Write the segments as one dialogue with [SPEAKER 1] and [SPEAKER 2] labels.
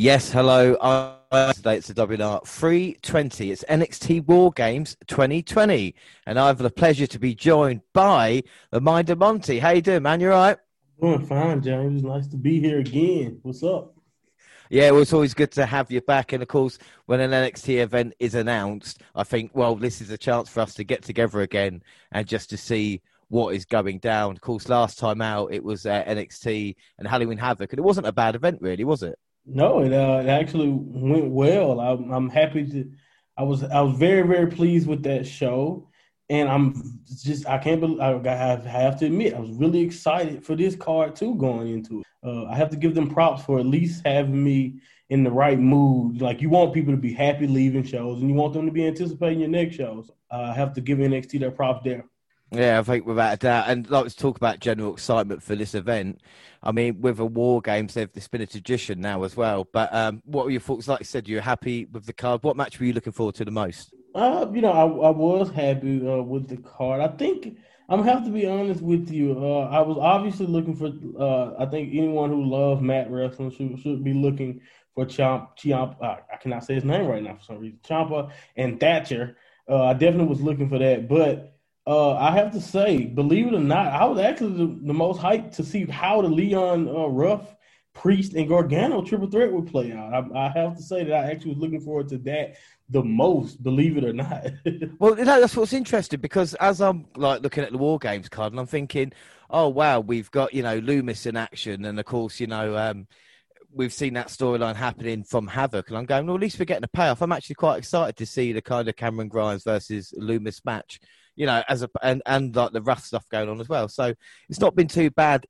[SPEAKER 1] Yes, hello. Today it's the WNR 320. It's NXT War Games 2020. And I have the pleasure to be joined by the Mind of Monty. How you doing, man? You all right?
[SPEAKER 2] Doing fine, James. Nice to be here again. What's up?
[SPEAKER 1] Yeah, well, it's always good to have you back. And of course, when an NXT event is announced, I think, well, this is a chance for us to get together again and just to see what is going down. Of course, last time out, it was uh, NXT and Halloween Havoc. And it wasn't a bad event, really, was it?
[SPEAKER 2] No, it, uh, it actually went well. I'm, I'm happy to. I was I was very very pleased with that show, and I'm just I can't believe I have, have to admit I was really excited for this card too going into it. Uh, I have to give them props for at least having me in the right mood. Like you want people to be happy leaving shows, and you want them to be anticipating your next shows. Uh, I have to give NXT their props there.
[SPEAKER 1] Yeah, I think without a doubt. And let's talk about general excitement for this event. I mean, with a war games, they've it's been a tradition now as well. But um, what were your thoughts? Like I said, you're happy with the card. What match were you looking forward to the most?
[SPEAKER 2] Uh, you know, I, I was happy uh, with the card. I think I'm have to be honest with you. Uh, I was obviously looking for. Uh, I think anyone who loves mat wrestling should should be looking for Chomp Chomp. Uh, I cannot say his name right now for some reason. Ciampa and Thatcher. Uh, I definitely was looking for that, but uh, I have to say, believe it or not, I was actually the, the most hyped to see how the Leon uh, Ruff, Priest, and Gargano triple threat would play out. I, I, have to say that I actually was looking forward to that the most, believe it or not.
[SPEAKER 1] well, that's what's interesting because as I'm like looking at the War Games card and I'm thinking, oh wow, we've got you know Lumis in action, and of course you know. Um, we've seen that storyline happening from Havoc, and I'm going, well, at least we're getting a payoff. I'm actually quite excited to see the kind of Cameron Grimes versus Lumis match you know, as a and and like the rough stuff going on as well. So it's not been too bad.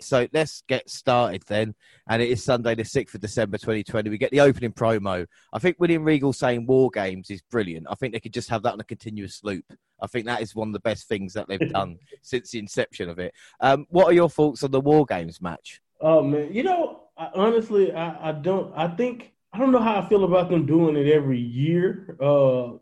[SPEAKER 1] So let's get started then. And it is Sunday, the 6th of December 2020. We get the opening promo. I think William Regal saying War Games is brilliant. I think they could just have that on a continuous loop. I think that is one of the best things that they've done since the inception of it. Um, what are your thoughts on the War Games match?
[SPEAKER 2] Oh, man. You know, I, honestly, I, I, don't, I think, I don't know how I feel about them doing it every year. Uh,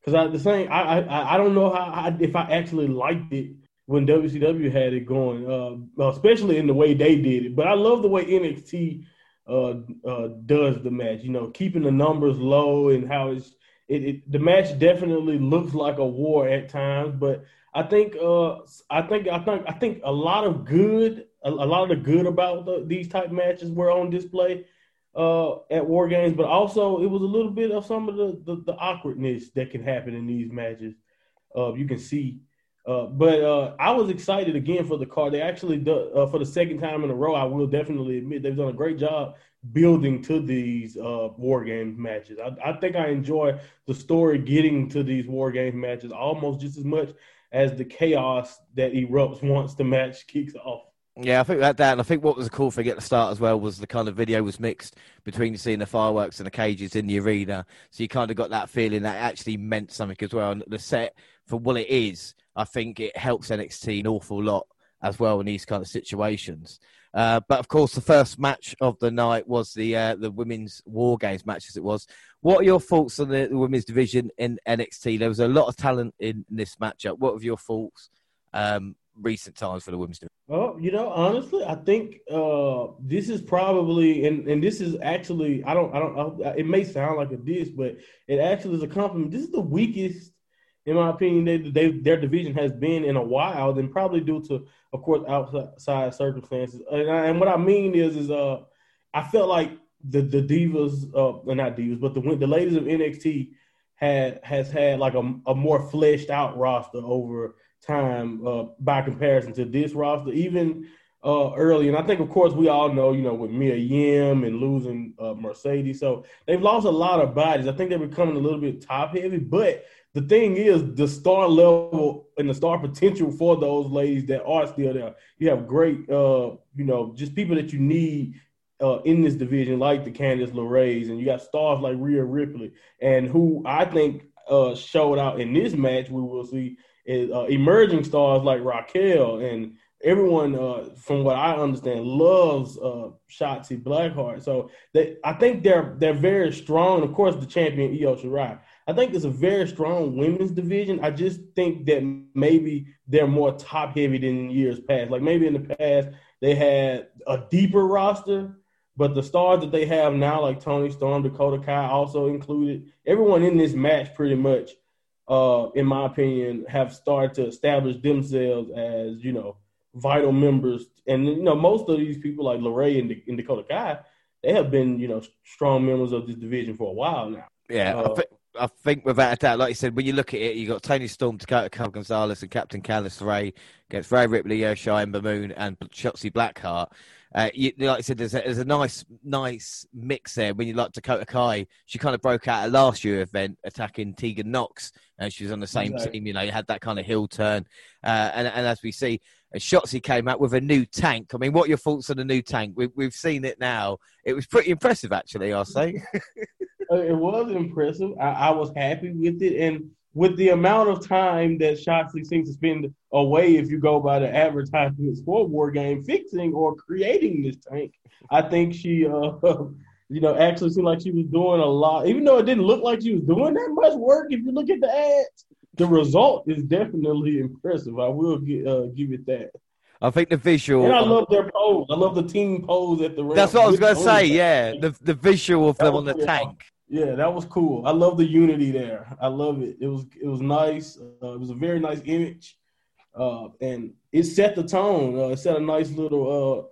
[SPEAKER 2] because I the same I, I I don't know how I, if I actually liked it when WCW had it going, uh, especially in the way they did it. But I love the way NXT uh, uh, does the match. You know, keeping the numbers low and how it's it, it, the match definitely looks like a war at times. But I think uh, I think I think I think a lot of good a, a lot of the good about the, these type matches were on display uh, at War Games, but also it was a little bit of some of the, the, the awkwardness that can happen in these matches. Uh, you can see. Uh, but uh, I was excited again for the card. They actually, do, uh, for the second time in a row, I will definitely admit they've done a great job building to these uh, War Games matches. I, I think I enjoy the story getting to these War Games matches almost just as much as the chaos that erupts once the match kicks off.
[SPEAKER 1] Yeah, I think that, that, and I think what was a cool thing at the start as well was the kind of video was mixed between seeing the fireworks and the cages in the arena, so you kind of got that feeling that actually meant something as well. And the set for what it is, I think it helps NXT an awful lot as well in these kind of situations. Uh, but of course, the first match of the night was the uh, the women's War Games match, as it was. What are your thoughts on the, the women's division in NXT? There was a lot of talent in this matchup. What are your thoughts? Um, recent times for the women's division?
[SPEAKER 2] Well, you know, honestly, I think uh, this is probably, and, and this is actually, I don't, I don't, it may sound like a diss, but it actually is a compliment. This is the weakest, in my opinion, they, they their division has been in a while, and probably due to, of course, outside circumstances. And, I, and what I mean is, is uh, I felt like the the divas, uh, not divas, but the the ladies of NXT had has had like a, a more fleshed out roster over time uh, by comparison to this roster, even uh, early. And I think, of course, we all know, you know, with Mia Yim and losing uh, Mercedes. So they've lost a lot of bodies. I think they're becoming a little bit top heavy. But the thing is, the star level and the star potential for those ladies that are still there. You have great, uh, you know, just people that you need uh, in this division, like the Candice LeRae's, and you got stars like Rhea Ripley, and who I think uh, showed out in this match. We will see is uh, emerging stars like Raquel and everyone, uh, from what I understand, loves uh, Shotzi Blackheart. So they, I think they're they're very strong. Of course, the champion Io Shirai. I think it's a very strong women's division. I just think that maybe they're more top heavy than in years past. Like maybe in the past they had a deeper roster, But the stars that they have now, like Toni Storm, Dakota Kai, also included, everyone in this match pretty much, uh, in my opinion, have started to establish themselves as you know vital members. And you know, most of these people like LeRae and, and Dakota Kai, they have been you know strong members of this division for a while now.
[SPEAKER 1] Yeah, uh, I, think, I think without a doubt, like you said, when you look at it, you got Toni Storm, Dakota Kai Gonzalez, and Captain Candice Ray against Rhea Ripley, Io Shirai, Moon, and Shotzi Blackheart. Uh, you, like I said, there's a, there's a nice nice mix there. When you like Dakota Kai, she kind of broke out at last year event attacking Tegan Nox, and she was on the same exactly. team. You know, you had that kind of heel turn, uh, and and as we see, Shotzi came out with a new tank. I mean, what are your thoughts on the new tank? We, we've seen it now. It was pretty impressive, actually. I'll say.
[SPEAKER 2] Uh, it was impressive. I, I was happy with it, and with the amount of time that Shotzi seems to spend away, if you go by the advertisement for War Game, fixing or creating this tank, I think she, uh, you know, actually seemed like she was doing a lot. Even though it didn't look like she was doing that much work, if you look at the ads, the result is definitely impressive. I will get, uh, give it that.
[SPEAKER 1] I think the visual.
[SPEAKER 2] And I love their pose. I love the team pose at the.
[SPEAKER 1] That's what I was going to say. Yeah, the the visual of them on the tank.
[SPEAKER 2] Yeah, that was cool. I love the unity there. I love it. It was it was nice. Uh, it was a very nice image, uh, and it set the tone. Uh, it set a nice little, uh,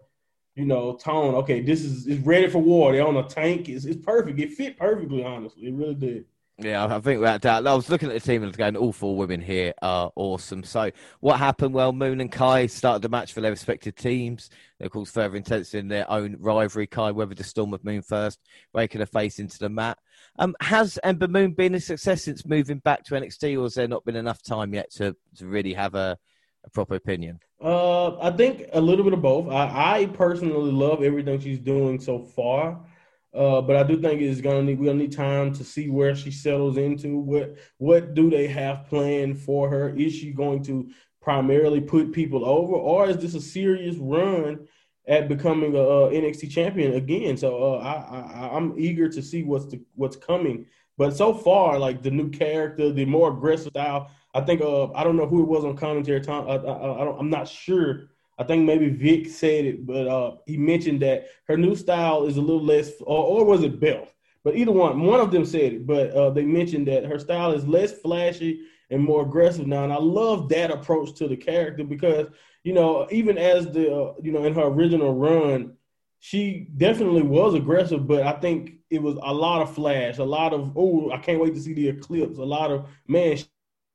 [SPEAKER 2] you know, tone. Okay, this is it's ready for war. They're on a tank. It's, it's perfect. It fit perfectly. Honestly, it really did.
[SPEAKER 1] Yeah, I think without doubt. I was looking at the team and going, all four women here are awesome. So, what happened? Well, Moon and Kai started the match for their respective teams. They, of course, further intensity in their own rivalry. Kai weathered the storm of Moon first, breaking her face into the mat. Um, has Ember Moon been a success since moving back to NXT, or has there not been enough time yet to, to really have a, a proper opinion?
[SPEAKER 2] Uh, I think a little bit of both. I, I personally love everything she's doing so far. Uh, but I do think it's gonna need we're gonna need time to see where she settles into. What what do they have planned for her? Is she going to primarily put people over, or is this a serious run at becoming a, a NXT champion again? So uh, I, I I'm eager to see what's the, what's coming. But so far, like the new character, the more aggressive style, I think uh, I don't know who it was on commentary. Tom, I, I, I don't, I'm not sure I think maybe Vic said it, but uh, he mentioned that her new style is a little less, or, or was it Bell? But either one, one of them said it. But uh, they mentioned that her style is less flashy and more aggressive now, and I love that approach to the character because you know even as the uh, you know in her original run, she definitely was aggressive, but I think it was a lot of flash, a lot of oh I can't wait to see the eclipse, a lot of man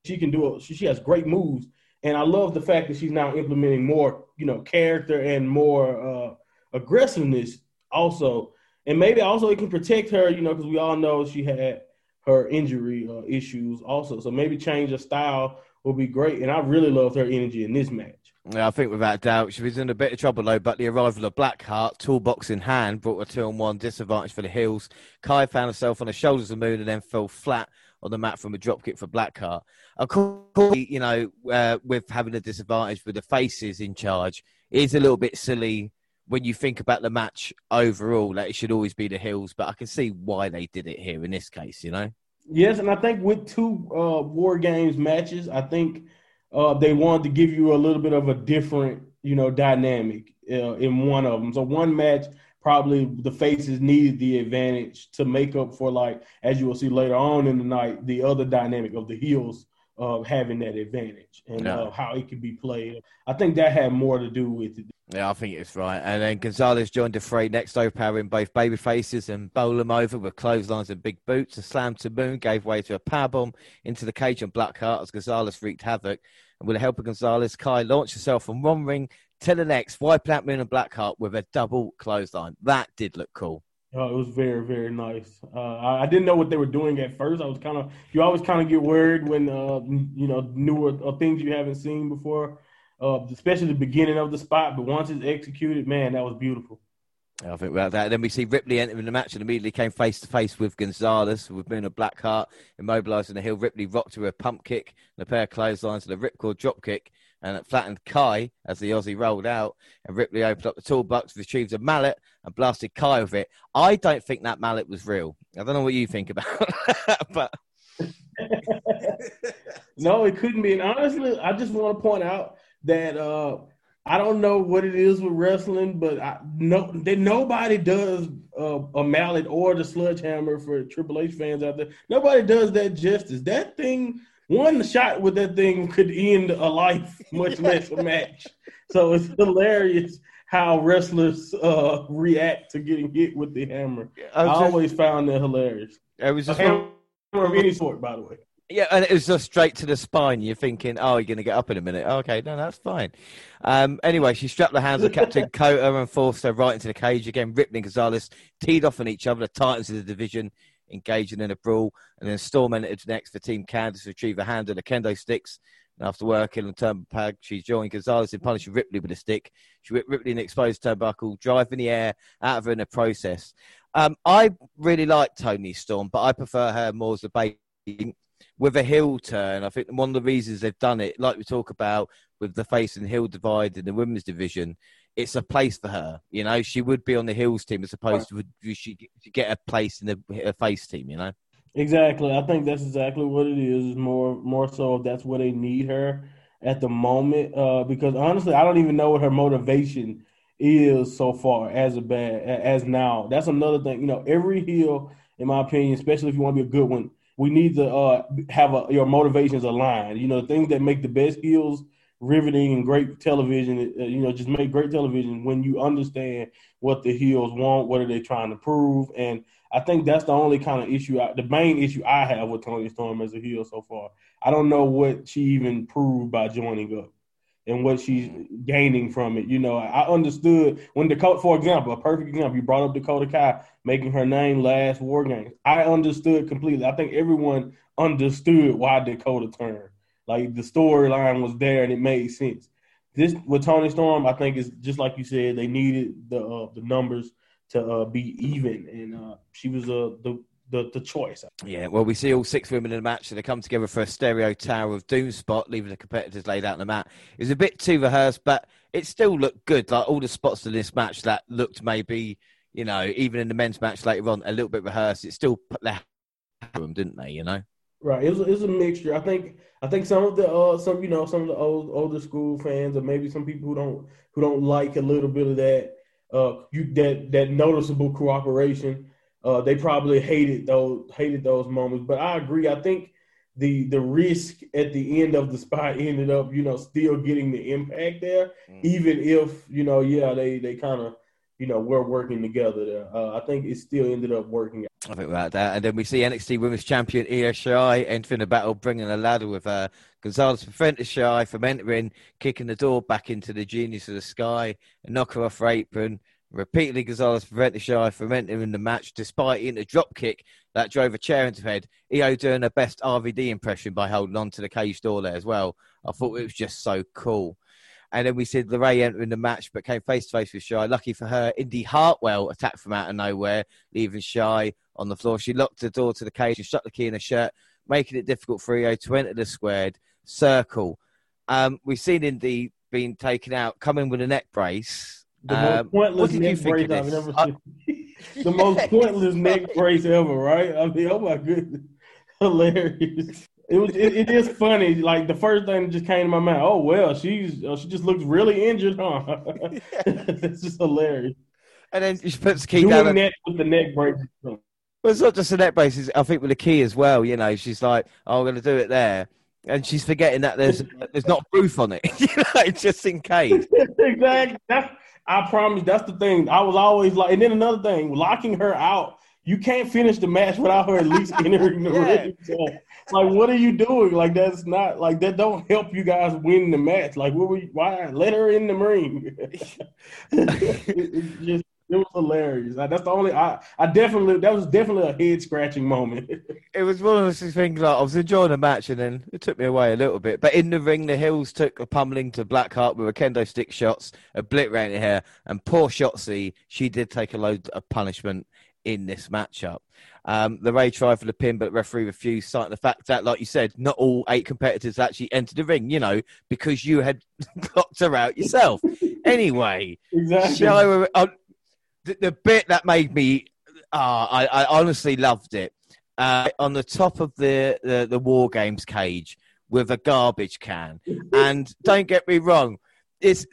[SPEAKER 2] she can do it. She, she has great moves and I love the fact that she's now implementing more, you know, character and more uh, aggressiveness also. And maybe also it can protect her, you know, because we all know she had her injury uh, issues also. So maybe change of style will be great. And I really loved her energy in this match.
[SPEAKER 1] Yeah, I think without doubt she was in a bit of trouble though. But the arrival of Blackheart, toolbox in hand, brought a two on one disadvantage for the Heels. Kai found herself on the shoulders of moon and then fell flat on the mat from a dropkick for Blackheart. Of course, you know, uh, with having a disadvantage with the faces in charge, is a little bit silly when you think about the match overall. That it should always be the Heels, but I can see why they did it here in this case. You know.
[SPEAKER 2] Yes, and I think with two uh, War Games matches, I think uh, they wanted to give you a little bit of a different, you know, dynamic uh, in one of them. So one match probably the faces needed the advantage to make up for like as you will see later on in the night the other dynamic of the heels of having that advantage and yeah. uh, how it could be played. I think that had more to do with it.
[SPEAKER 1] Yeah, I think it's right. And then Gonzalez joined the fray next, overpowering both baby faces and bowl them over with clotheslines and big boots. A slam to Moon gave way to a powerbomb into the cage on Blackheart as Gonzalez wreaked havoc. And with the help of Gonzalez, Kai launched herself from one ring to the next, wipe out Moon and Blackheart with a double clothesline. That did look cool.
[SPEAKER 2] Oh, it was very, very nice. Uh, I, didn't know what they were doing at first. I was kind of, you always kind of get worried when, uh, you know, newer uh, things you haven't seen before, uh, especially the beginning of the spot. But once it's executed, man, that was beautiful.
[SPEAKER 1] I think about that. Then we see Ripley entering the match and immediately came face to face with Gonzalez with Moon of Blackheart immobilizing the heel. Ripley rocked to a pump kick and a pair of clotheslines and a ripcord drop kick and it flattened Kai as the Aussie rolled out. And Ripley opened up the toolbox, retrieved a mallet, and blasted Kai with it. I don't think that mallet was real. I don't know what you think about that, but.
[SPEAKER 2] no, it couldn't be. And honestly, I just want to point out that uh, I don't know what it is with wrestling, but I no, they, nobody does uh, a mallet or the sledgehammer for Triple H fans out there. Nobody does that justice. That thing, one shot with that thing could end a life, much less a match. So it's hilarious how wrestlers uh, react to getting hit with the hammer. I, I always found that hilarious.
[SPEAKER 1] It was just
[SPEAKER 2] a hammer of any sort, by the way.
[SPEAKER 1] Yeah, and it was just straight to the spine. You're thinking, oh, you're going to get up in a minute. Oh, okay, no, that's fine. Um, anyway, she strapped the hands of Captain Kota and forced her right into the cage again. Ripley and Gonzalez teed off on each other. The Titans of the division engaging in a brawl. And then Storm entered next for Team Candice to retrieve a hand and the kendo sticks. And after working on turnbuckle, she joined Gonzalez in punishing Ripley with a stick. She whipped Ripley in the exposed turnbuckle, driving the air out of her in the process. Um, I really like Toni Storm, but I prefer her more as a baby with a heel turn. I think one of the reasons they've done it, like we talk about with the face and heel divide in the women's division, it's a place for her. You know, she would be on the heels team as opposed to she get a place in the face team. You know.
[SPEAKER 2] Exactly. I think that's exactly what it is. Is more more so that's where they need her at the moment. Uh, because honestly, I don't even know what her motivation is so far as a bad as now. That's another thing. You know, every heel, in my opinion, especially if you want to be a good one, we need to uh, have a, your motivations aligned. You know, the things that make the best heels riveting and great television. Uh, you know, just make great television when you understand what the heels want, what are they trying to prove, and I think that's the only kind of issue, I, the main issue I have with Toni Storm as a heel so far. I don't know what she even proved by joining up and what she's gaining from it. You know, I understood when Dakota, for example, a perfect example, you brought up Dakota Kai making her name last War Games. I understood completely. I think everyone understood why Dakota turned. Like the storyline was there and it made sense. This with Toni Storm, I think is just like you said. They needed the uh, the numbers to uh, be even, and uh, she was uh, the the, the choice.
[SPEAKER 1] Yeah, well, we see all six women in the match, and they come together for a stereo tower of doom spot, leaving the competitors laid out on the mat. It was a bit too rehearsed, but it still looked good. Like all the spots in this match that looked maybe, you know, even in the men's match later on, a little bit rehearsed. It still put them, didn't they? You know.
[SPEAKER 2] Right. It was, it was a mixture. I think. I think some of the uh, some you know some of the old older school fans or maybe some people who don't who don't like a little bit of that uh you that that noticeable cooperation uh, they probably hated those hated those moments. But I agree. I think the the risk at the end of the spot ended up, you know, still getting the impact there, mm. even if you know, yeah, they they kind of you know, we're working together there. Uh, I think it still ended up working.
[SPEAKER 1] I think about that, and then we see NXT Women's Champion Io entering the battle, bringing a ladder with uh, Gonzalez prevented Shirai from entering, kicking the door back into the Genius of the Sky, and knock her off her apron. Repeatedly, Gonzalez prevented Shy from entering the match despite eating a drop kick that drove a chair into her head. Io doing her best RVD impression by holding on to the cage door there as well. I thought it was just so cool. And then we see LeRae entering the match, but came face to face with Shy. Lucky for her, Indy Hartwell attacked from out of nowhere, leaving Shy on the floor. She locked the door to the cage and stuck the key in her shirt, making it difficult for Io to enter the squared circle. Um, we've seen Indy being taken out, coming with a neck brace
[SPEAKER 2] the most um, pointless neck brace I've ever uh, seen. the most pointless neck brace ever, right? I mean, oh my goodness, hilarious. It was. It, it is funny. Like the first thing that just came to my mind. Oh well, she's uh, she just looks really injured, huh? it's just hilarious.
[SPEAKER 1] And then she puts the key
[SPEAKER 2] Doing
[SPEAKER 1] down.
[SPEAKER 2] that with the neck brace. Well,
[SPEAKER 1] it's not just the neck brace. I think with the key as well. You know, she's like, "Oh, I'm going to do it there." and she's forgetting that there's there's not proof on it, you know, just in case.
[SPEAKER 2] exactly. That's I promise that's the thing. I was always like, and then another thing, locking her out. You can't finish the match without her at least entering the yeah. ring. So, like, what are you doing? Like, that's not like that. Don't help you guys win the match. Like, what why let her in the ring? it, just it was hilarious. That's the only I I definitely that was definitely a head scratching moment.
[SPEAKER 1] it was one of those things like I was enjoying the match and then it took me away a little bit. But in the ring, the Hills took a pummeling to Blackheart with a kendo stick shots, a obliterating her, and poor Shotzi. She did take a load of punishment in this matchup. Um, the Ray tried for the pin, but the referee refused, citing the fact that, like you said, not all eight competitors actually entered the ring, you know, because you had knocked her out yourself. anyway,
[SPEAKER 2] exactly.
[SPEAKER 1] uh, the, the bit that made me, uh, I, I honestly loved it. Uh, on the top of the, the, the War Games cage with a garbage can. And don't get me wrong, it's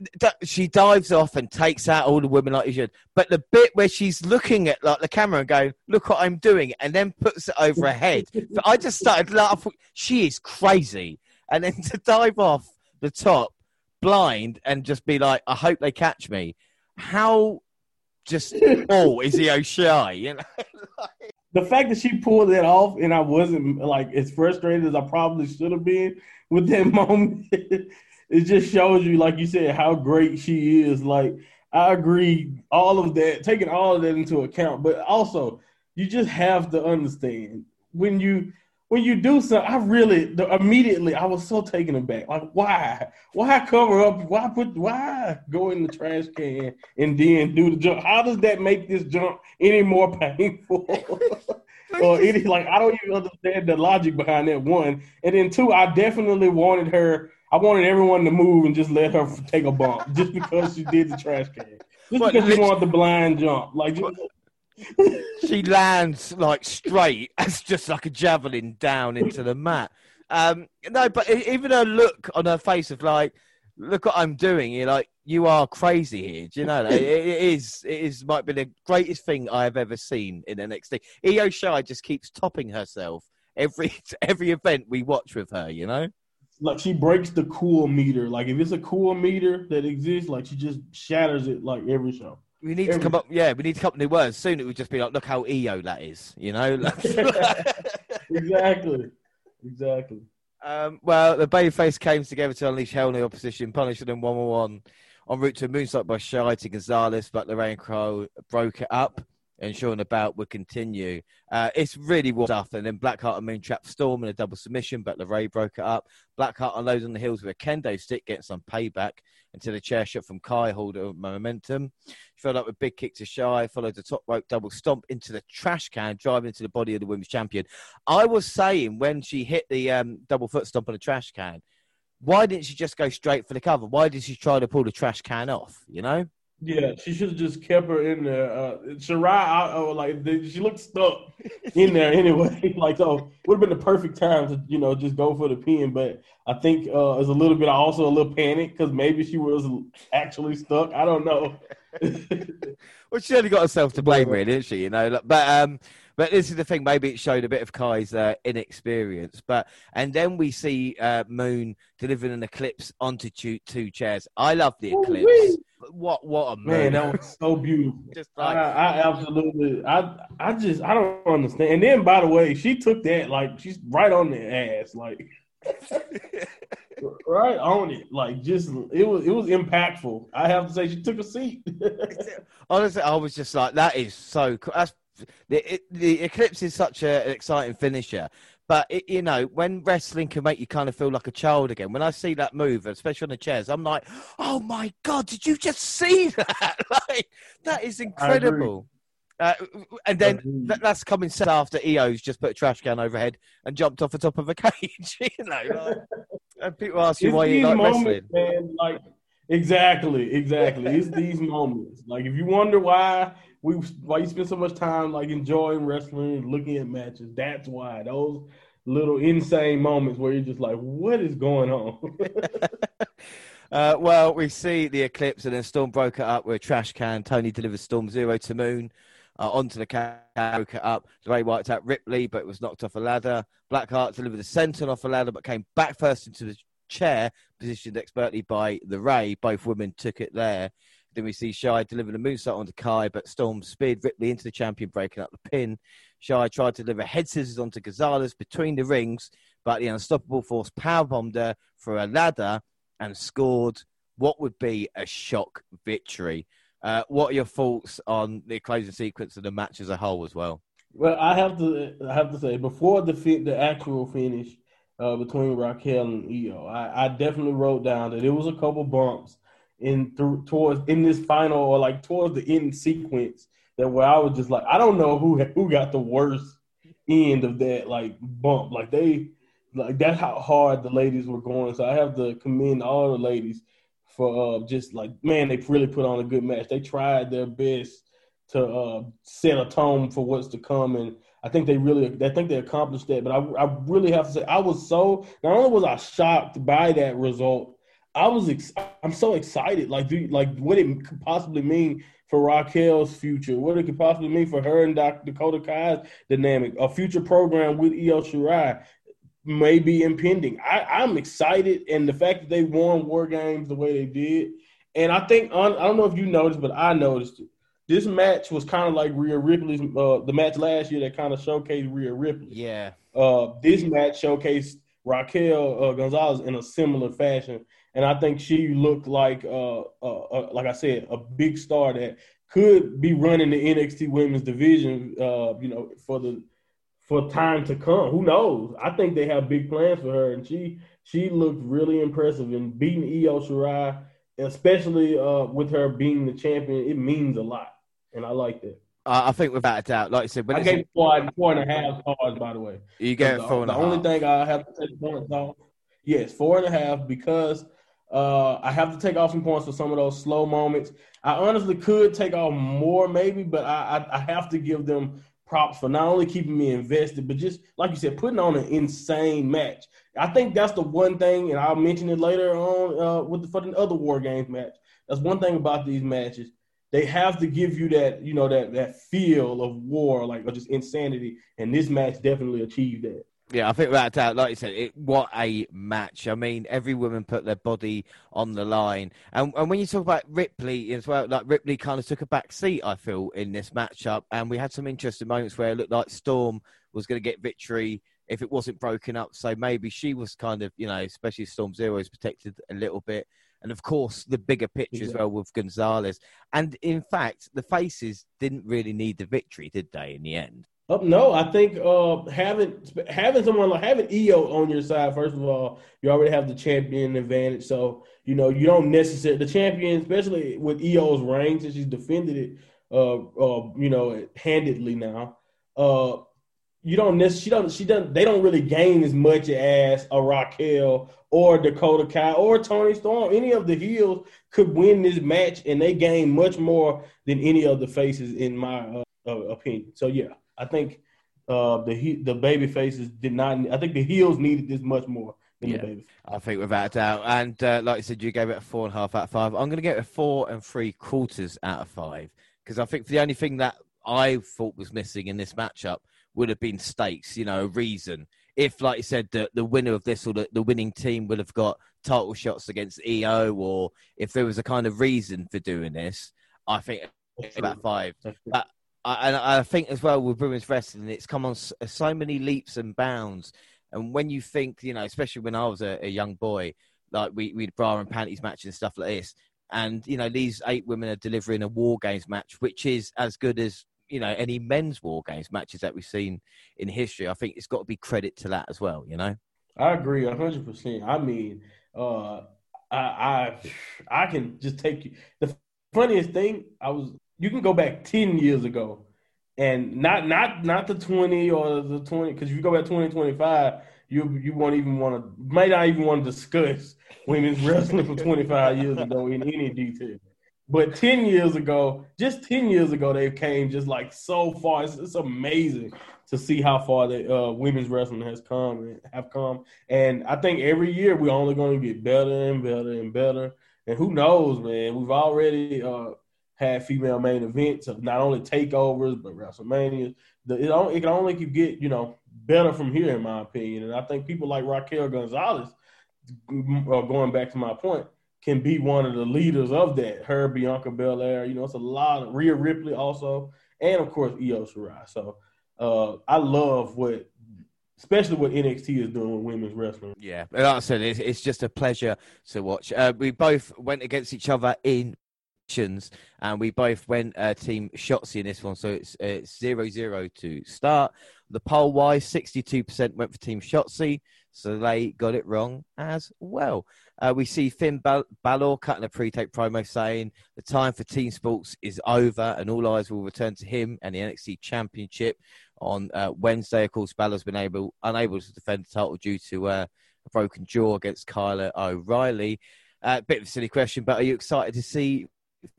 [SPEAKER 1] she dives off and takes out all the women like you should. But the bit where she's looking at like the camera and going, "Look what I'm doing," and then puts it over her head. I just started laughing. She is crazy. And then to dive off the top blind and just be like, "I hope they catch me." How just oh is Io Shirai? You know.
[SPEAKER 2] the fact that she pulled it off and I wasn't like as frustrated as I probably should have been with that moment it just shows you, like you said, how great she is. Like I agree, all of that, taking all of that into account, but also you just have to understand when you when you do something. I really the, immediately I was so taken aback. Like why? Why cover up? Why put? Why go in the trash can and then do the jump? How does that make this jump any more painful? or any like I don't even understand the logic behind that one. And then two, I definitely wanted her I wanted everyone to move and just let her take a bump just because she did the trash can. Just what, because she wanted the blind jump. Like
[SPEAKER 1] she lands like straight as just like a javelin down into the mat. Um, no, but even her look on her face of like, look what I'm doing. You're like, you are crazy here. Do you know that? it, it is. It is might be the greatest thing I have ever seen in NXT. Io Shirai just keeps topping herself every every event we watch with her. You know
[SPEAKER 2] like she breaks the cool meter. Like if it's a cool meter that exists, like she just shatters it like every show.
[SPEAKER 1] We need every to come up, yeah. We need to come up with new words soon. It would just be like, look how Io that is, you know.
[SPEAKER 2] exactly, exactly.
[SPEAKER 1] Um, well, the Babyface came together to unleash hell in the opposition, punishing them one on one en route to a moonsault by Shy to Gonzalez, but Lorraine Crow broke it up ensuring the bout would continue. Uh, it's really what stuff. And then Blackheart and Moontrap Storm in a double submission, but LeRae broke it up. Blackheart unloads on the heels with a kendo stick, getting some payback until a chair shot from Kai hold momentum. Filled up with big kick to Shy, followed the top rope double stomp into the trash can, driving into the body of the women's champion. I was saying when she hit the um, double foot stomp on the trash can, why didn't she just go straight for the cover? Why did she try to pull the trash can off? You know?
[SPEAKER 2] Yeah, she should have just kept her in there. Uh, Shirai, oh, like she looked stuck in there anyway. like, so would have been the perfect time to you know just go for the pin. But I think uh, it's a little bit also a little panic because maybe she was actually stuck. I don't know.
[SPEAKER 1] well, she only got herself to blame, really, didn't she? You know, but um, but this is the thing. Maybe it showed a bit of Kai's uh, inexperience. But and then we see uh, Moon delivering an eclipse onto two, two chairs. I love the eclipse. Ooh-wee. What what a
[SPEAKER 2] man! That was so beautiful. just like, I, I, absolutely, I I just I don't understand. And then by the way, she took that like she's right on the ass, like right on it. Like just it was it was impactful. I have to say, she took a seat.
[SPEAKER 1] Honestly, I was just like, that is so. Cool. That's the, it, the Eclipse is such a, an exciting finisher. But it, you know, when wrestling can make you kind of feel like a child again, when I see that move, especially on the chairs, I'm like, "Oh my god, did you just see that? like, that is incredible." Uh, and then th- that's coming set after Io's just put a trash can overhead and jumped off the top of a cage. you know, like, and people ask you it's why you like moments,
[SPEAKER 2] wrestling. Man, like exactly, exactly. it's these moments. Like if you wonder why we why you spend so much time like enjoying wrestling, and looking at matches. That's why those little insane moments where you're just like, what is going on?
[SPEAKER 1] uh, well, we see the eclipse, and then Storm broke it up with a trash can. Toni delivers Storm Zero to Moon. Uh, onto the can, broke it up. Ray wiped out Ripley, but was knocked off a ladder. Blackheart delivered the senton off a ladder, but came back first into the chair, positioned expertly by the Ray. Both women took it there. Then we see Shy deliver the moonsault onto Kai, but Storm speared Ripley into the champion, breaking up the pin. Shy tried to deliver head scissors onto Gonzalez between the rings, but the unstoppable force powerbombed her for a ladder and scored what would be a shock victory. Uh, what are your thoughts on the closing sequence of the match as a whole, as well?
[SPEAKER 2] Well, I have to I have to say before the the actual finish uh, between Raquel and Io, I, I definitely wrote down that it was a couple bumps in through towards in this final or like towards the end sequence that where I was just like, I don't know who who got the worst end of that like bump. Like they like that's how hard the ladies were going. So I have to commend all the ladies for uh, just like man, they really put on a good match. They tried their best to uh, set a tone for what's to come, and I think they really, I think they accomplished that. But I, I really have to say, I was so not only was I shocked by that result, I was ex- I'm so excited. Like, do like what it could possibly mean for Raquel's future, what it could possibly mean for her and Dr. Dakota Kai's dynamic, a future program with Io Shirai may be impending. I, I'm excited, and the fact that they won War Games the way they did, and I think on, I don't know if you noticed, but I noticed it. This match was kind of like Rhea Ripley's uh, the match last year that kind of showcased Rhea Ripley.
[SPEAKER 1] Yeah.
[SPEAKER 2] Uh, this match showcased Raquel uh, Gonzalez in a similar fashion, and I think she looked like, uh, uh, uh, like I said, a big star that could be running the NXT Women's Division. Uh, you know, for the for time to come. Who knows? I think they have big plans for her, and she she looked really impressive in beating Io Shirai, especially uh, with her being the champion. It means a lot, and I like that.
[SPEAKER 1] Uh, I think without a doubt, like I said, when
[SPEAKER 2] I gave four, four and a half stars. By the way,
[SPEAKER 1] you get
[SPEAKER 2] the,
[SPEAKER 1] four and
[SPEAKER 2] the only
[SPEAKER 1] half.
[SPEAKER 2] thing I have to take points off, yes, four and a half because uh, I have to take off some points for some of those slow moments. I honestly could take off more, maybe, but I, I, I have to give them props for not only keeping me invested, but just like you said, putting on an insane match. I think that's the one thing, and I'll mention it later on uh, with the, for the other War Games match. That's one thing about these matches. They have to give you that, you know, that that feel of war, like or just insanity, and this match definitely achieved that.
[SPEAKER 1] Yeah, I think without doubt, like you said, it, what a match. I mean, every woman put their body on the line. And, and when you talk about Ripley as well, like Ripley kind of took a back seat, I feel, in this matchup. And we had some interesting moments where it looked like Storm was going to get victory if it wasn't broken up. So maybe she was kind of, you know, especially Storm Zero is protected a little bit. And of course, the bigger picture as well with Gonzalez. And in fact, the faces didn't really need the victory, did they, in the end?
[SPEAKER 2] Oh, no, I think uh, having having someone like having Io on your side. First of all, you already have the champion advantage, so you know you don't necessarily the champion, especially with Io's reign since she's defended it, uh, uh, you know, handedly now. Uh, you don't necessarily she don't she doesn't they don't really gain as much as a Raquel or Dakota Kai or Toni Storm. Any of the heels could win this match, and they gain much more than any of the faces, in my uh, opinion. So yeah. I think uh, the the baby faces did not. I think the heels needed this much more than
[SPEAKER 1] yeah,
[SPEAKER 2] the baby.
[SPEAKER 1] I think without a doubt. And uh, like I said, you gave it a four and a half out of five. I'm going to get a four and three quarters out of five because I think the only thing that I thought was missing in this matchup would have been stakes. You know, a reason. If, like you said, the, the winner of this or the, the winning team would have got title shots against Io, or if there was a kind of reason for doing this, I think about five. But I, and I think as well with women's wrestling, it's come on so, so many leaps and bounds. And when you think, you know, especially when I was a, a young boy, like we we'd bra and panties match and stuff like this, and you know these eight women are delivering a war games match, which is as good as you know any men's war games matches that we've seen in history. I think it's got to be credit to that as well. You know,
[SPEAKER 2] I agree hundred percent. I mean, uh, I I I can just take you. The funniest thing, I was you can go back ten years ago, and not not not the twenty or the twenty because if you go back twenty twenty five, you you won't even want to might not even want to discuss women's wrestling twenty five years ago in any detail. But ten years ago, just ten years ago, they came just like so far. It's, it's amazing to see how far the uh, women's wrestling has come and have come. And I think every year we're only going to get better and better and better. And who knows, man? We've already uh, had female main events of not only takeovers but WrestleMania. The, it, only, it can only get you know better from here, in my opinion. And I think people like Raquel Gonzalez, uh, going back to my point, can be one of the leaders of that. Her, Bianca Belair, you know, it's a lot of Rhea Ripley also, and of course Io Shirai. So uh, I love what especially what NXT is doing with women's wrestling.
[SPEAKER 1] Yeah, like I said, it's, it's just a pleasure to watch. Uh, we both went against each other in and we both went uh, team Shotzi in this one, so it's it's zero zero to start. The poll wise, sixty two percent went for team Shotzi, so they got it wrong as well. Uh, we see Finn Bal- Balor cutting a pre-tape promo saying the time for team sports is over, and all eyes will return to him and the NXT Championship on uh, Wednesday. Of course, Balor's been able unable to defend the title due to uh, a broken jaw against Kyle O'Reilly. A uh, bit of a silly question, but are you excited to see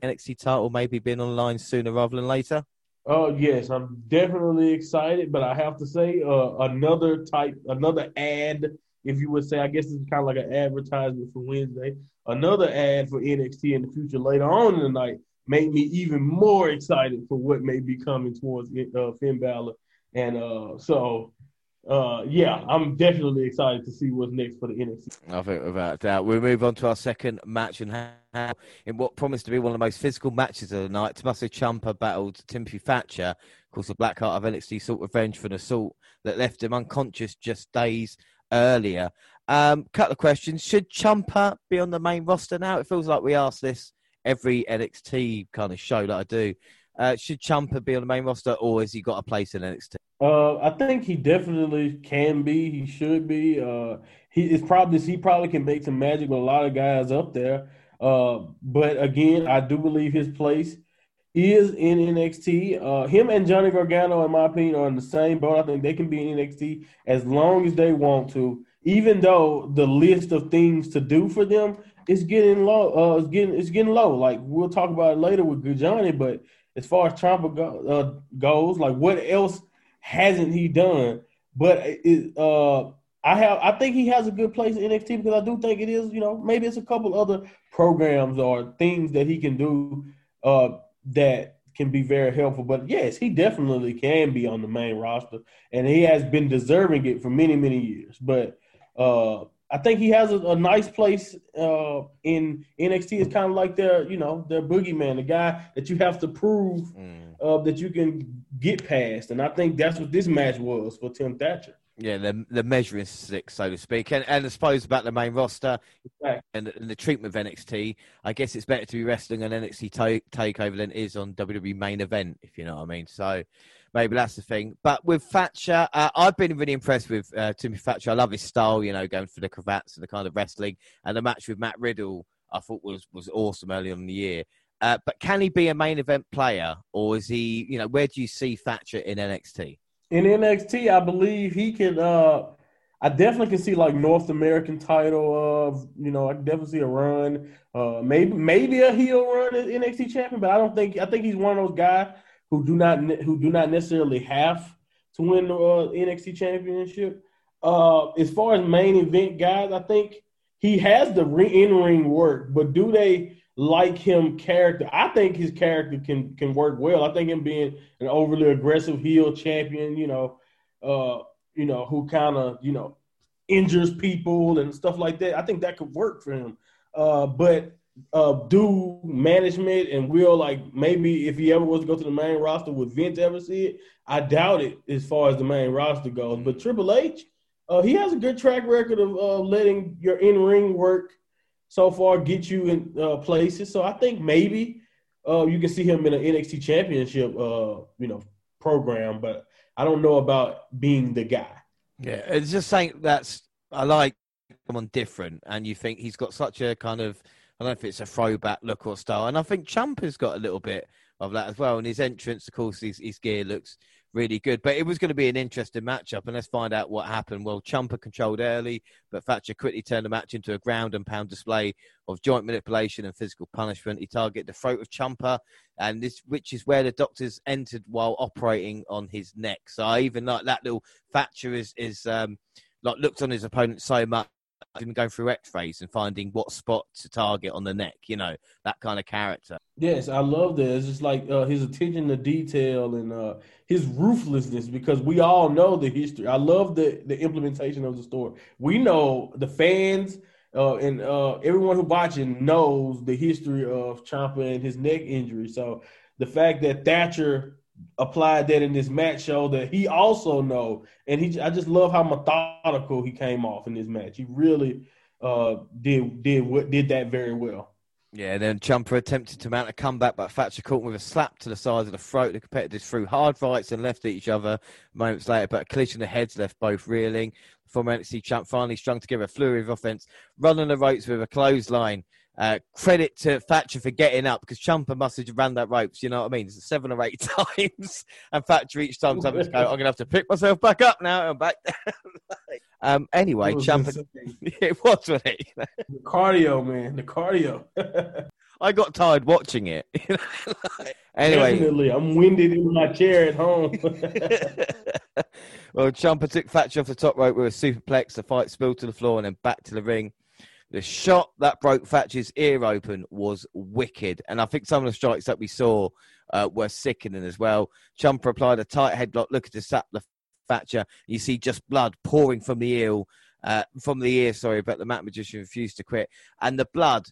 [SPEAKER 1] NXT title maybe being online sooner rather than later?
[SPEAKER 2] Oh yes, I'm definitely excited, but I have to say uh, another type, another ad if you would say, I guess it's kind of like an advertisement for Wednesday. Another ad for NXT in the future later on in the night made me even more excited for what may be coming towards uh, Finn Balor. And uh, so, uh, yeah, I'm definitely excited to see what's next for the NXT.
[SPEAKER 1] I think without doubt. We'll move on to our second match and in, in what promised to be one of the most physical matches of the night. Tommaso Ciampa battled Timothy Thatcher, of course, the black heart of NXT sought revenge for an assault that left him unconscious just days earlier. Um, couple of questions. Should Ciampa be on the main roster now? It feels like we ask this every NXT kind of show that I do. Uh, should Ciampa be on the main roster, or has he got a place in NXT?
[SPEAKER 2] Uh, I think he definitely can be. He should be. Uh, he is probably he probably can make some magic with a lot of guys up there. Uh, but again, I do believe his place is in NXT. Uh, him and Johnny Gargano, in my opinion, are in the same boat. I think they can be in NXT as long as they want to. Even though the list of things to do for them is getting low, uh, it's getting it's getting low. Like we'll talk about it later with Johnny, but as far as Ciampa go, uh, goes, like what else hasn't he done? But it, uh, I have I think he has a good place in NXT because I do think it is. You know, maybe it's a couple other programs or things that he can do. Uh, that can be very helpful. But yes, he definitely can be on the main roster, and he has been deserving it for many, many years. But uh, I think he has a, a nice place uh, in NXT. It's kind of like their, you know, their boogeyman, the guy that you have to prove mm. uh, that you can get past. And I think that's what this match was for Tim Thatcher.
[SPEAKER 1] Yeah, the the measuring stick, so to speak, and, and I suppose about the main roster exactly. and, and, the treatment of NXT. I guess it's better to be wrestling on NXT take, takeover than it is on WWE main event, if you know what I mean. So maybe that's the thing. But with Thatcher, uh, I've been really impressed with uh, Timmy Thatcher. I love his style, you know, going for the cravats and the kind of wrestling. And the match with Matt Riddle, I thought was was awesome early on in the year. Uh, but can he be a main event player, or is he? You know, where do you see Thatcher in NXT?
[SPEAKER 2] in NXT, I believe he can. Uh, I definitely can see like North American title of you know I can definitely see a run, uh, maybe maybe a heel run as NXT champion, but I don't think I think he's one of those guys who do not who do not necessarily have to win the uh, NXT championship. Uh, as far as main event guys, I think he has the in ring work, but do they like him character. I think his character can can work well. I think him being an overly aggressive heel champion, you know, uh, you know, who kind of, you know, injures people and stuff like that. I think that could work for him. Uh, but uh, do management and will like maybe if he ever was to go to the main roster, would Vince ever see it? I doubt it as far as the main roster goes. But Triple H, uh, he has a good track record of uh, letting your in ring work so far get you in uh, places. So I think maybe uh, you can see him in an NXT Championship, uh, you know, program. But I don't know about being the guy.
[SPEAKER 1] Yeah, it's just saying that's I like someone different, and you think he's got such a kind of I don't know if it's a throwback look or style, and I think Ciampa's got a little bit of that as well. And his entrance, of course, his, his gear looks really good. But it was going to be an interesting matchup, and let's find out what happened. Well, Ciampa controlled early, but Thatcher quickly turned the match into a ground and pound display of joint manipulation and physical punishment. He targeted the throat of Ciampa, and this, which is where the doctors entered while operating on his neck. So I even like that little Thatcher is is um, like looked on his opponent so much him going through X-rays and finding what spot to target on the neck. You know that kind of character.
[SPEAKER 2] Yes, I love that. It's just like uh, his attention to detail and uh, his ruthlessness because we all know the history. I love the the implementation of the story. We know the fans. Uh, and uh, everyone who watching knows the history of Ciampa and his neck injury. So the fact that Thatcher applied that in this match show that he also know, and he I just love how methodical he came off in this match. He really uh, did did what did that very well.
[SPEAKER 1] Yeah, then Ciampa attempted to mount a comeback, but Thatcher caught him with a slap to the side of the throat. The competitors threw hard rights and left at each other moments later, but a collision of heads left both reeling. Former NXT champ finally strung together a flurry of offense, running the ropes with a clothesline. Uh, credit to Thatcher for getting up because Ciampa must have ran that ropes. You know what I mean? Seven or eight times, and Thatcher each time having to go. I'm going to have to pick myself back up now and back down. um, anyway, Ciampa. it was, wasn't
[SPEAKER 2] it? the cardio, man. The cardio.
[SPEAKER 1] I got tired watching it. anyway,
[SPEAKER 2] Definitely, I'm winded in my chair at home.
[SPEAKER 1] well, Ciampa took Thatcher off the top rope with a superplex. The fight spilled to the floor and then back to the ring. The shot that broke Thatcher's ear open was wicked, and I think some of the strikes that we saw uh, were sickening as well. Ciampa applied a tight headlock, to sap the Thatcher. You see just blood pouring from the ear, uh, from the ear. Sorry, but the Mat Magician refused to quit, and the blood.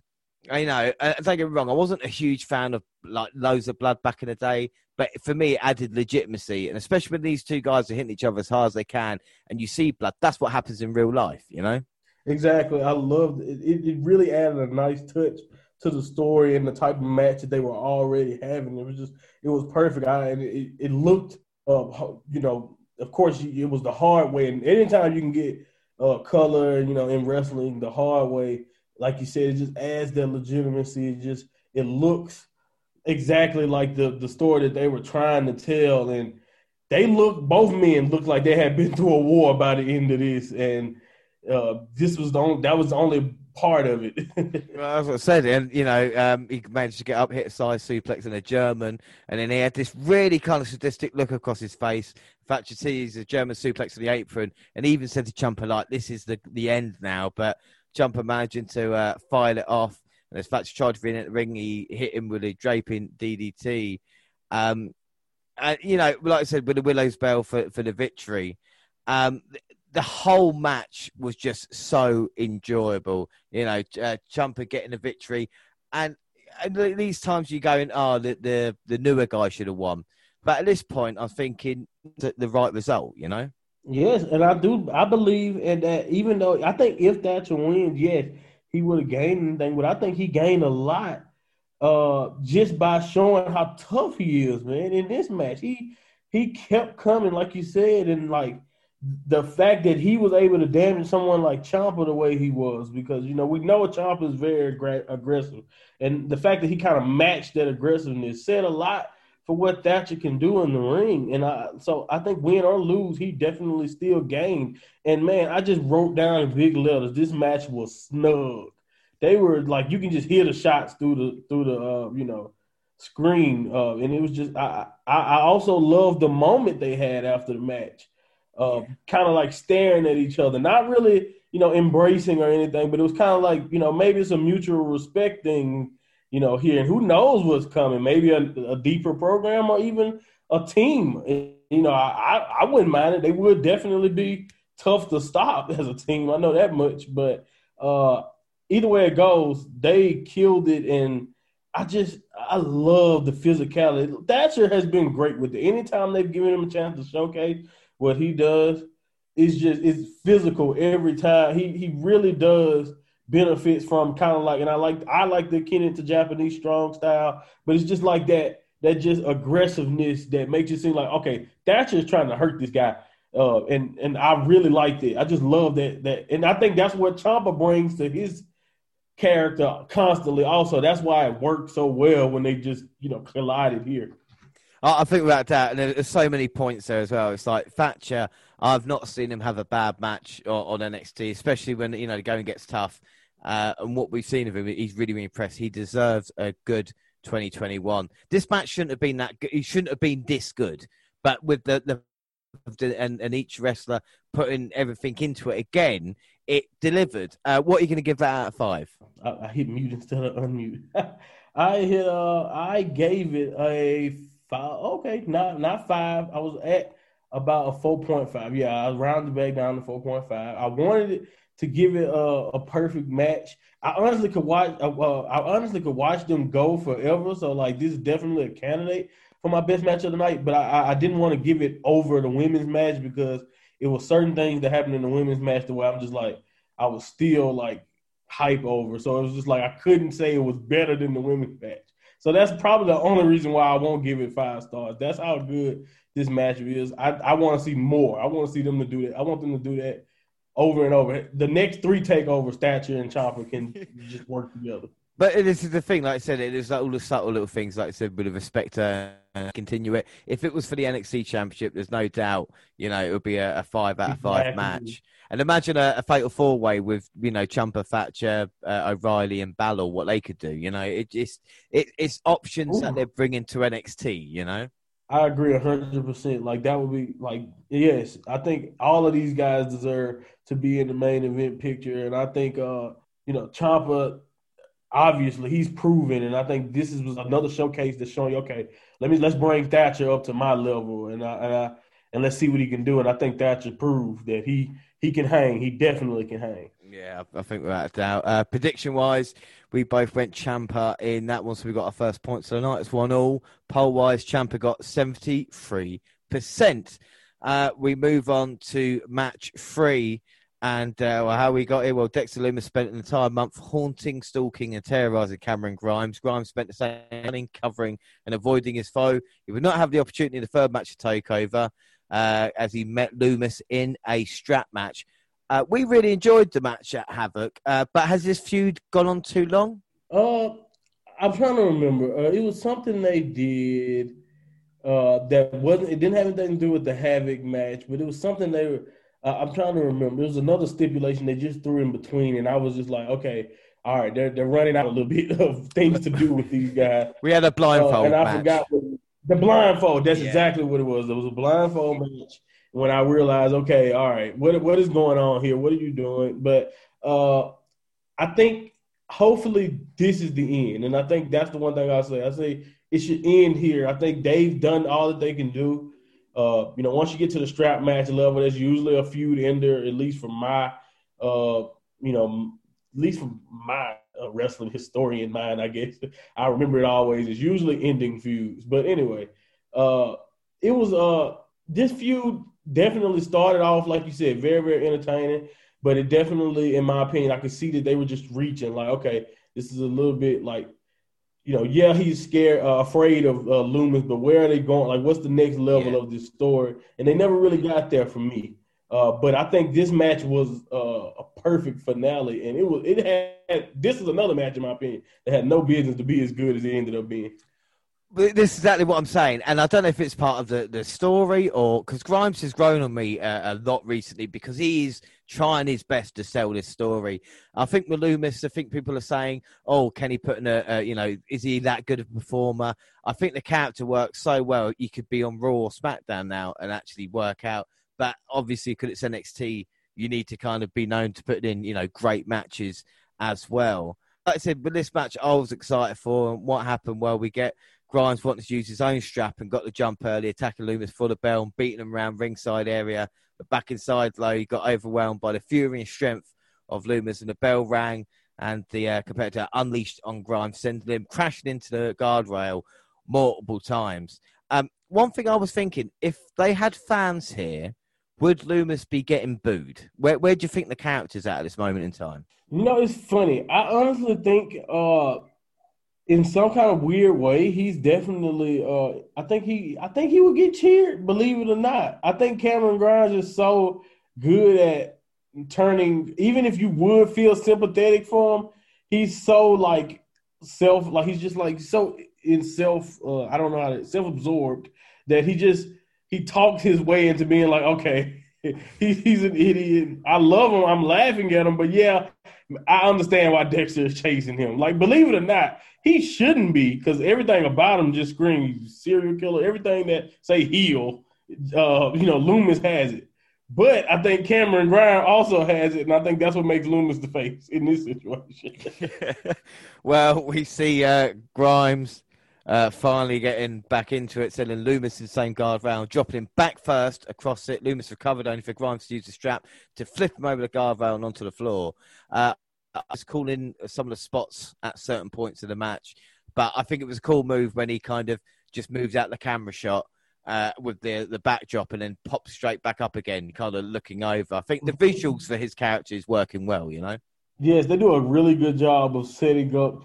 [SPEAKER 1] You know, uh, don't get me wrong. I wasn't a huge fan of like loads of blood back in the day, but for me, it added legitimacy, and especially when these two guys are hitting each other as hard as they can, and you see blood. That's what happens in real life. You know.
[SPEAKER 2] Exactly. I loved it. it. Really added a nice touch to the story and the type of match that they were already having. It was just, it was perfect. I, and it, it looked, uh, you know, of course, it was the hard way. And anytime you can get uh, color, you know, in wrestling, the hard way, like you said, it just adds that legitimacy. It just, it looks exactly like the the story that they were trying to tell. And they look, both men looked like they had been through a war by the end of this. And uh, this was the only, that was the only part of it.
[SPEAKER 1] well, that's what I said. And, you know, um, he managed to get up, hit a side suplex and a German, and then he had this really kind of sadistic look across his face. Thatcher sees a German suplex to the apron, and even said to Ciampa, like, this is the, the end now. But Ciampa managing to uh, file it off. And as Thatcher tried to be in the ring, he hit him with a draping DDT. Um, and, you know, like I said, with the Willow's Bell for, for the victory. Um, the whole match was just so enjoyable. You know, uh, Ciampa getting a victory, and, and these times you're going, oh, the, the the newer guy should have won. But at this point, I'm thinking the, the right result. You know.
[SPEAKER 2] Yes, and I do. I believe in that. Even though I think if Thatcher wins, yes, he would have gained anything, but I think he gained a lot uh, just by showing how tough he is, man. In this match, he he kept coming, like you said, and like the fact that he was able to damage someone like Ciampa the way he was, because you know we know Ciampa is very aggressive, and the fact that he kind of matched that aggressiveness said a lot for what Thatcher can do in the ring. And I, so I think win or lose, he definitely still gained. And man, I just wrote down in big letters, this match was snug. They were like you can just hear the shots through the through the uh, you know screen, uh, and it was just I, I I also love the moment they had after the match uh, kind of like staring at each other, not really, you know, embracing or anything, but it was kind of like, you know, maybe it's a mutual respect thing, you know, here. And who knows what's coming? Maybe a, a deeper program or even a team. And, you know, I, I wouldn't mind it. They would definitely be tough to stop as a team. I know that much, but uh, either way it goes, they killed it. And I just, I love the physicality. Thatcher has been great with it. Anytime they've given him a chance to showcase, what he does is just it's physical every time. He he really does benefits from kind of like, and I like I like the akin into Japanese strong style, but it's just like that that just aggressiveness that makes it seem like okay, Thatcher is trying to hurt this guy. Uh, and and I really liked it. I just love that that, and I think that's what Ciampa brings to his character constantly. Also, that's why it worked so well when they just you know collided here.
[SPEAKER 1] I think without that, and there's so many points there as well. It's like Thatcher. I've not seen him have a bad match on, NXT, especially when you know the going gets tough. Uh, and what we've seen of him, he's really, really impressed. He deserves a good 2021. This match shouldn't have been that good. He shouldn't have been this good. But with the, the and, and each wrestler putting everything into it again, it delivered. Uh, what are you going to give that out of five?
[SPEAKER 2] I, I hit mute instead of unmute. I hit. Uh, I gave it a Five. Okay, not not five. I was at about a four point five. Yeah, I rounded back down to four point five. I wanted it to give it a, a perfect match. I honestly could watch. Uh, I honestly could watch them go forever. So like, this is definitely a candidate for my best match of the night. But I, I didn't want to give it over the women's match because it was certain things that happened in the women's match the way I'm just like I was still like hype over. So it was just like I couldn't say it was better than the women's match. So that's probably the only reason why I won't give it five stars. That's how good this matchup is. I, I want to see more. I want to see them to do that. I want them to do that over and over. The next three takeovers, Thatcher and Ciampa can just work together.
[SPEAKER 1] But this is the thing, like I said, it is like all the subtle little things, like I said, with respect to uh, continue it. If it was for the NXT Championship, there's no doubt, you know, it would be a, a five out of five match. And imagine a, a fatal four way with you know Ciampa, Thatcher, uh, O'Reilly, and Balor. What they could do, you know, it just it, it's options Ooh. that they're bringing to NXT. You know.
[SPEAKER 2] I agree hundred percent. Like that would be like yes, I think all of these guys deserve to be in the main event picture, and I think uh you know Ciampa. obviously he's proven, and I think this is another showcase that's showing okay, let me let's bring Thatcher up to my level, and I, and, I, and let's see what he can do, and I think Thatcher proved that he he can hang. He definitely can hang.
[SPEAKER 1] Yeah, I think without a doubt. Uh, prediction wise, we both went Ciampa in that one, so we got our first points so the night. It's one all. Poll wise, Ciampa got seventy three percent. Uh, we move on to match three. And uh, well, how we got here? Well, Dexter Lumis spent an entire month haunting, stalking, and terrorizing Cameron Grimes. Grimes spent the same running, covering, and avoiding his foe. He would not have the opportunity in the third match to take over uh, as he met Lumis in a strap match. Uh, we really enjoyed the match at Havoc, uh, but has this feud gone on too long?
[SPEAKER 2] Uh, I'm trying to remember. Uh, it was something they did uh, that wasn't. It didn't have anything to do with the Havoc match, but it was something they were. Uh, I'm trying to remember. There was another stipulation they just threw in between, and I was just like, okay, all right, they're they're running out a little bit of things to do with these guys.
[SPEAKER 1] we had a blindfold,
[SPEAKER 2] and I
[SPEAKER 1] match.
[SPEAKER 2] forgot what, the blindfold. That's yeah. exactly what it was. It was a blindfold match when I realized, okay, all right, what what is going on here? What are you doing? But uh, I think hopefully this is the end, and I think that's the one thing I say. I say it should end here. I think they've done all that they can do. Uh, you know, once you get to the strap match level, there's usually a feud ender, at least from my, uh, you know, at least from my uh, wrestling historian mind, I guess. I remember it always. It's usually ending feuds. But anyway, uh, it was uh this feud definitely started off, like you said, very, very entertaining. But it definitely, in my opinion, I could see that they were just reaching. Like, okay, this is a little bit like, you know, yeah, he's scared, uh, afraid of uh, Lumis, but where are they going? Like, what's the next level yeah. of this story? And they never really got there for me. Uh, but I think this match was uh, a perfect finale, and it was. It had. This is another match, in my opinion, that had no business to be as good as it ended up being.
[SPEAKER 1] This is exactly what I'm saying, and I don't know if it's part of the, the story or because Grimes has grown on me uh, a lot recently because he's trying his best to sell this story. I think with I think people are saying, "Oh, can he put in a, a, you know, is he that good of a performer?" I think the character works so well. You could be on Raw or SmackDown now and actually work out. But obviously, because it's NXT, you need to kind of be known to put in, you know, great matches as well. Like I said, with this match, I was excited for. And what happened? Well, we get Grimes wanting to use his own strap and got the jump early, attacking Lumis for the bell and beating him around ringside area. But back inside, though, he got overwhelmed by the fury and strength of Lumis, and the bell rang, and the uh, competitor unleashed on Grimes, sending him crashing into the guardrail multiple times. Um, one thing I was thinking, if they had fans here, would Lumis be getting booed? Where where do you think the character's at at this moment in time?
[SPEAKER 2] You know, it's funny. I honestly think uh, in some kind of weird way, he's definitely. Uh, I think he. I think he would get cheered. Believe it or not, I think Cameron Grimes is so good at turning. Even if you would feel sympathetic for him, he's so like self. Like he's just like so in self. Uh, I don't know how to self absorbed that he just he talked his way into being like, okay, he, he's an idiot. I love him. I'm laughing at him, but yeah, I understand why Dexter is chasing him. Like, believe it or not, he shouldn't be because everything about him just screams serial killer. Everything that say heel, uh, you know, Lumis has it. But I think Cameron Grimes also has it, and I think that's what makes Lumis the face in this situation.
[SPEAKER 1] well, we see uh, Grimes uh, finally getting back into it, sending Lumis the same guard round, dropping him back first across it. Lumis recovered only for Grimes to use the strap to flip him over the guard rail and onto the floor. Uh, I was calling some of the spots at certain points of the match, but I think it was a cool move when he kind of just moves out the camera shot uh, with the the backdrop and then pops straight back up again, kind of looking over. I think the visuals for his character is working well, you know.
[SPEAKER 2] Yes, they do a really good job of setting up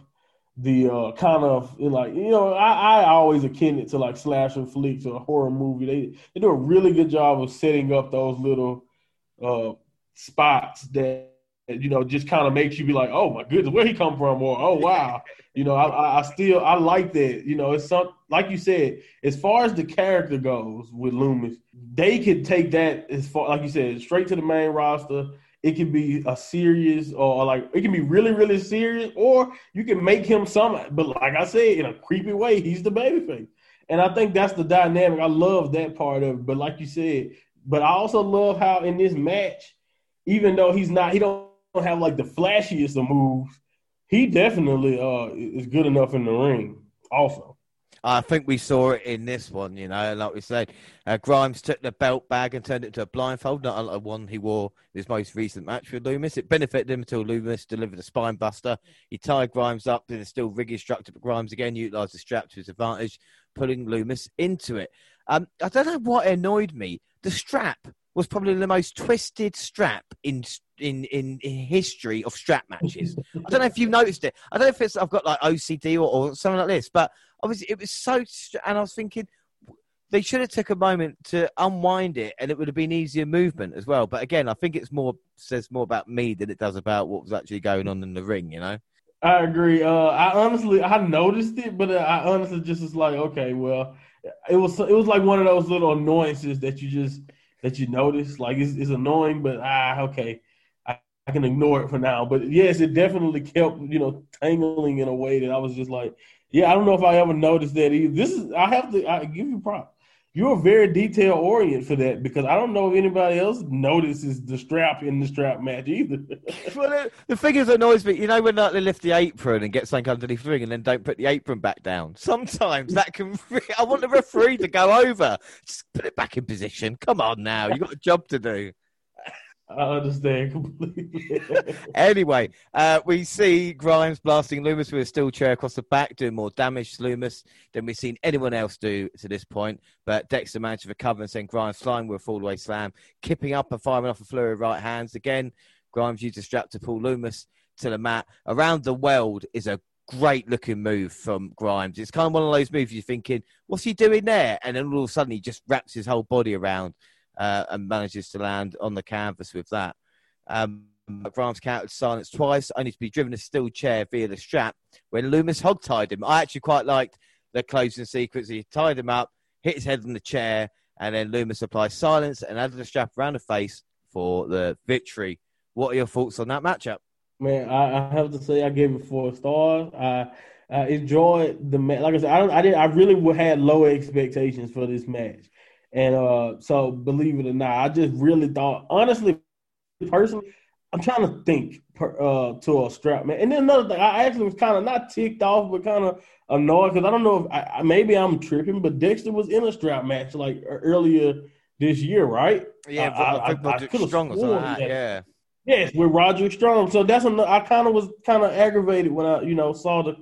[SPEAKER 2] the uh, kind of like you know I, I always akin it to like slasher flicks or a horror movie. They they do a really good job of setting up those little uh, spots that you know just kind of makes you be like, oh my goodness, where he come from, or oh wow, you know, I, I still I like that. You know, it's some like you said, as far as the character goes with Lumis, they could take that as far like you said, straight to the main roster. It can be a serious or like it can be really, really serious, or you can make him some. But like I said, in a creepy way, he's the baby babyface. And I think that's the dynamic. I love that part of it. But like you said, but I also love how in this match, even though he's not, he don't have like the flashiest of moves, he definitely uh is good enough in the ring. Also.
[SPEAKER 1] I think we saw it in this one, you know, like we said, uh, Grimes took the belt bag and turned it into a blindfold, not like one he wore in his most recent match with Lumis. It benefited him until Lumis delivered a spine buster. He tied Grimes up a still rigid structure, but Grimes again utilised the strap to his advantage, pulling Lumis into it. Um, I don't know what annoyed me. The strap was probably the most twisted strap in in in, in history of strap matches. I don't know if you noticed it. I don't know if it's I've got like OCD or, or something like this, but obviously it was so. And I was thinking they should have took a moment to unwind it, and it would have been easier movement as well. But again, I think it's more says more about me than it does about what was actually going on in the ring. You know.
[SPEAKER 2] I agree. Uh, I honestly, I noticed it, but I honestly just was like, okay, well, it was it was like one of those little annoyances that you just that you notice. Like it's, it's annoying, but ah, okay, I, I, can ignore it for now. But yes, it definitely kept you know tangling in a way that I was just like, yeah, I don't know if I ever noticed that either. This is I have to I give you props you're very detail oriented for that because I don't know if anybody else notices the strap in the strap match either.
[SPEAKER 1] well, the, the thing is annoys me. You know when like, they lift the apron and get something underneath the ring and then don't put the apron back down. Sometimes that can. I want the referee to go over. Just put it back in position. Come on now, you got a job to do.
[SPEAKER 2] I understand completely.
[SPEAKER 1] anyway, uh, we see Grimes blasting Lumis with a steel chair across the back, doing more damage to Lumis than we've seen anyone else do to this point. But Dexter managed to recover and send Grimes flying with a fallaway slam, kipping up and firing off a flurry of right hands. Again, Grimes used a strap to pull Lumis to the mat. Around the world is a great looking move from Grimes. It's kind of one of those moves you're thinking, what's he doing there? And then all of a sudden he just wraps his whole body around uh, and manages to land on the canvas with that. Um, Grimes counted silence twice, only to be driven a steel chair via the strap when Lumis hog tied him. I actually quite liked the closing sequence. He tied him up, hit his head on the chair, and then Lumis applied silence and added a strap around the face for the victory. What are your thoughts on that matchup?
[SPEAKER 2] Man, I, I have to say I gave it four stars. I, I enjoyed the match. Like I said, I, I did. I really had low expectations for this match. And uh, so, believe it or not, I just really thought, honestly, personally, I'm trying to think per, uh, to a strap man. And then another thing, I actually was kind of not ticked off, but kind of annoyed because I don't know if I, maybe I'm tripping, but Dexter was in a strap match like earlier this year, right?
[SPEAKER 1] Yeah, I, I, I, I strong or something. That, yeah.
[SPEAKER 2] Yes, with Roderick Strong. So that's another, I kind of was kind of aggravated when I, you know, saw the,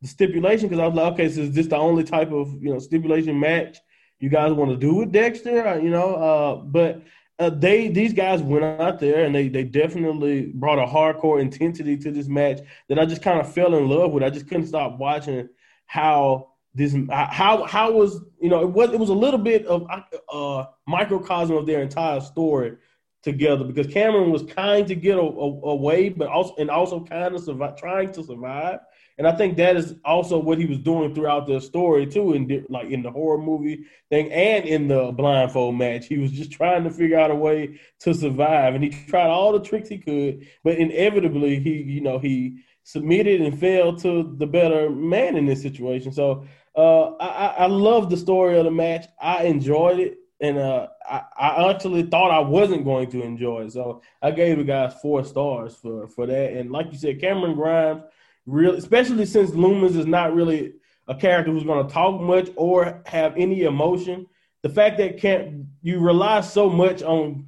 [SPEAKER 2] the stipulation because I was like, okay, so is this the only type of you know stipulation match you guys want to do with Dexter, uh, you know. Uh, but uh, they these guys went out there and they they definitely brought a hardcore intensity to this match that I just kind of fell in love with. I just couldn't stop watching how this how how was you know it was it was a little bit of uh microcosm of their entire story together because Cameron was kind to get away, but also and also kind of survive, trying to survive. And I think that is also what he was doing throughout the story too, in like in the horror movie thing and in the blindfold match. He was just trying to figure out a way to survive, and he tried all the tricks he could, but inevitably he, you know, he submitted and fell to the better man in this situation. So uh, I, I love the story of the match. I enjoyed it, and uh, I, I actually thought I wasn't going to enjoy it. So I gave the guys four stars for for that. And like you said, Cameron Grimes real, especially since Lumis is not really a character who's going to talk much or have any emotion. The fact that can't you rely so much on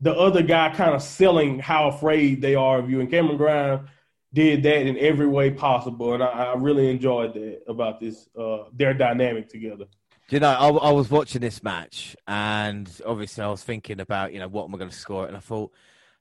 [SPEAKER 2] the other guy kind of selling how afraid they are of you, and Cameron Grimes did that in every way possible, and I, I really enjoyed that about this uh, their dynamic together.
[SPEAKER 1] you know, I, I, was watching this match, and obviously I was thinking about, you know, what am I going to score? And I thought,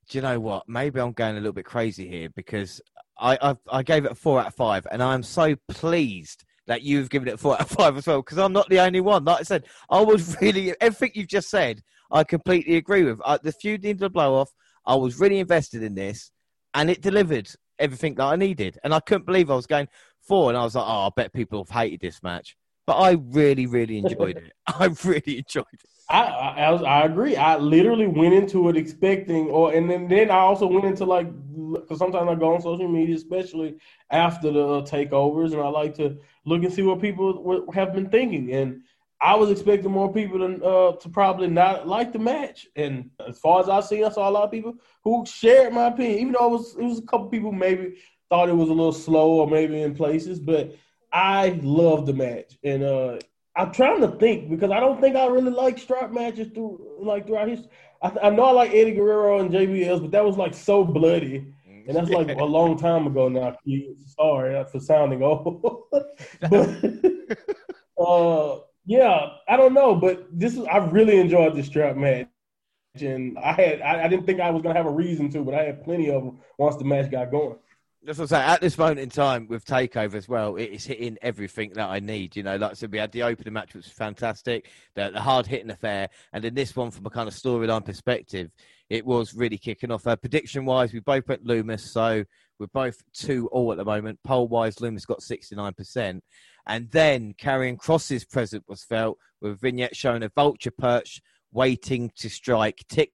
[SPEAKER 1] do you know what? Maybe I'm going a little bit crazy here because I, I, I gave it a four out of five, and I'm so pleased that you've given it a four out of five as well because I'm not the only one. Like I said, I was really everything you've just said. I completely agree with. Uh, the feud into the blow off. I was really invested in this, and it delivered everything that I needed. And I couldn't believe I was going four, and I was like, oh, I bet people have hated this match. But I really, really enjoyed it. I really enjoyed it.
[SPEAKER 2] I, I, I agree. I literally went into it expecting, or and then, then I also went into like because sometimes I go on social media, especially after the uh, takeovers, and I like to look and see what people have been thinking. And I was expecting more people to uh, to probably not like the match. And as far as I see, I saw a lot of people who shared my opinion, even though it was it was a couple people maybe thought it was a little slow or maybe in places, but I love the match, and uh, I'm trying to think because I don't think I really like strap matches through like throughout his. I, I, know I like Eddie Guerrero and JBLs, but that was like so bloody, and that's like a long time ago now. Sorry for sounding old, but uh, yeah, I don't know, but this is I really enjoyed this strap match, and I had I, I didn't think I was gonna have a reason to, but I had plenty of them once the match got going.
[SPEAKER 1] That's what I'm saying. At this moment in time with Takeover as well, it is hitting everything that I need. You know, like I said, we had the opening match, which was fantastic, the, the hard hitting affair, and then this one from a kind of storyline perspective, it was really kicking off. Uh, prediction wise, we both went Lumis, so we're both two all at the moment. Poll wise, Lumis got 69%. And then Karrion Kross's present was felt with vignette showing a vulture perch waiting to strike. Tick,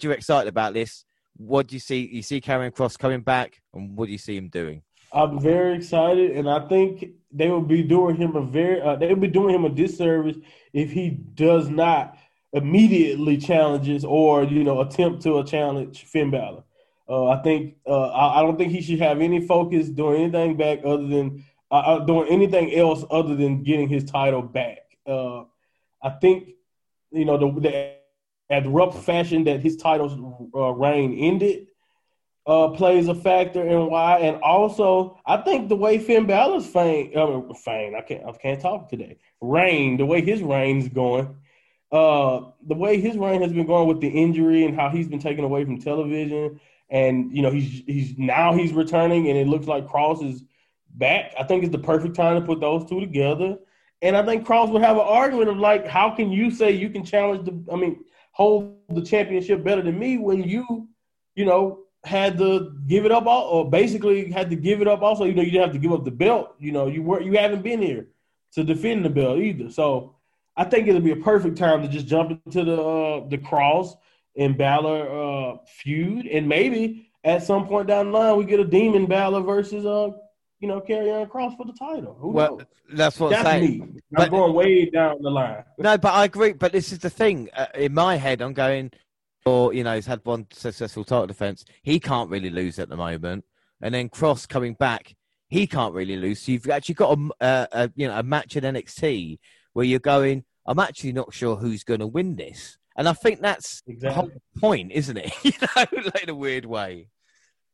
[SPEAKER 1] you're excited about this what do you see? You see Karrion Kross coming back, and what do you see him doing?
[SPEAKER 2] I'm very excited, and I think they will be doing him a very uh, they will be doing him a disservice if he does not immediately challenges or you know attempt to a challenge Finn Balor. Uh, I think uh, I, I, don't think he should have any focus doing anything back other than uh, uh doing anything else other than getting his title back. Uh, I think you know the, the abrupt fashion that his title uh, reign ended uh, plays a factor in why, and also I think the way Finn Balor's fame, uh, fame, I can't, I can't talk today. Reign, the way his reign's going, uh, the way his reign has been going with the injury and how he's been taken away from television, and you know he's he's now he's returning, and it looks like Kross is back. I think it's the perfect time to put those two together. And I think Kross would have an argument of like, how can you say you can challenge the? I mean, hold the championship better than me when you, you know, had to give it up all, or basically had to give it up also. You know, you didn't have to give up the belt. You know, you were you haven't been here to defend the belt either. So I think it'll be a perfect time to just jump into the uh, the Kross and Balor uh, feud, and maybe at some point down the line we get a Demon Balor versus uh you know, Karrion Kross for the title. Who
[SPEAKER 1] well,
[SPEAKER 2] knows?
[SPEAKER 1] that's what that's I'm saying.
[SPEAKER 2] me. I'm going way down the line.
[SPEAKER 1] no, but I agree. But this is the thing. Uh, in my head, I'm going, or you know, he's had one successful title defense. He can't really lose at the moment. And then Kross coming back, he can't really lose. So you've actually got a, a, a you know a match in NXT where you're going. I'm actually not sure who's going to win this. And I think that's exactly. the whole point, isn't it? you know, like in a weird way.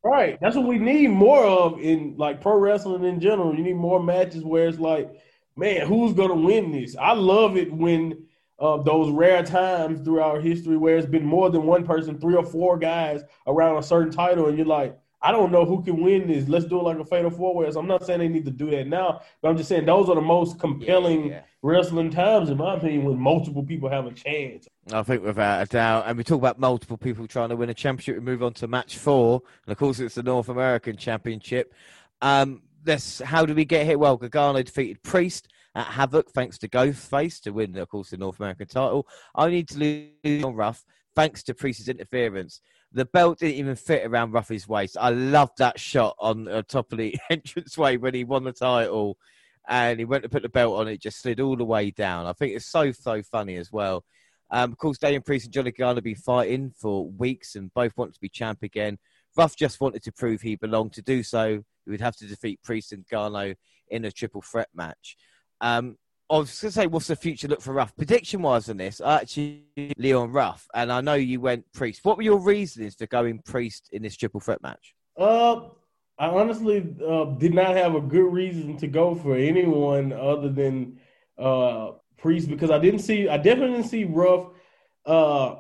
[SPEAKER 2] Right. That's what we need more of in like pro wrestling in general. You need more matches where it's like, man, who's gonna win this? I love it when uh, those rare times throughout history where it's been more than one person, three or four guys around a certain title, and you're like, I don't know who can win this. Let's do it like a fatal four way. So I'm not saying they need to do that now, but I'm just saying those are the most compelling yeah, yeah. wrestling times, in my opinion, when multiple people have a chance.
[SPEAKER 1] I think without a doubt. And we talk about multiple people trying to win a championship. We move on to match four, and of course it's the North American Championship. Um, this, how do we get here? Well, Gargano defeated Priest at Havoc thanks to Ghostface to win, of course, the North American title. Only to lose on Ruff thanks to Priest's interference. The belt didn't even fit around Ruffy's waist. I loved that shot on the top of the entranceway when he won the title and he went to put the belt on. It just slid all the way down. I think it's so, so funny as well. Um, of course, Damian Priest and Johnny Gargano have been fighting for weeks and both want to be champ again. Ruff just wanted to prove he belonged. To do so, he would have to defeat Priest and Gargano in a triple threat match. Um, I was going to say, what's the future look for Ruff? Prediction wise on this, I actually, Leon Ruff, and I know you went Priest. What were your reasons for going Priest in this triple threat match?
[SPEAKER 2] Uh, I honestly uh, did not have a good reason to go for anyone other than uh, Priest because I didn't see, I definitely didn't see Ruff uh,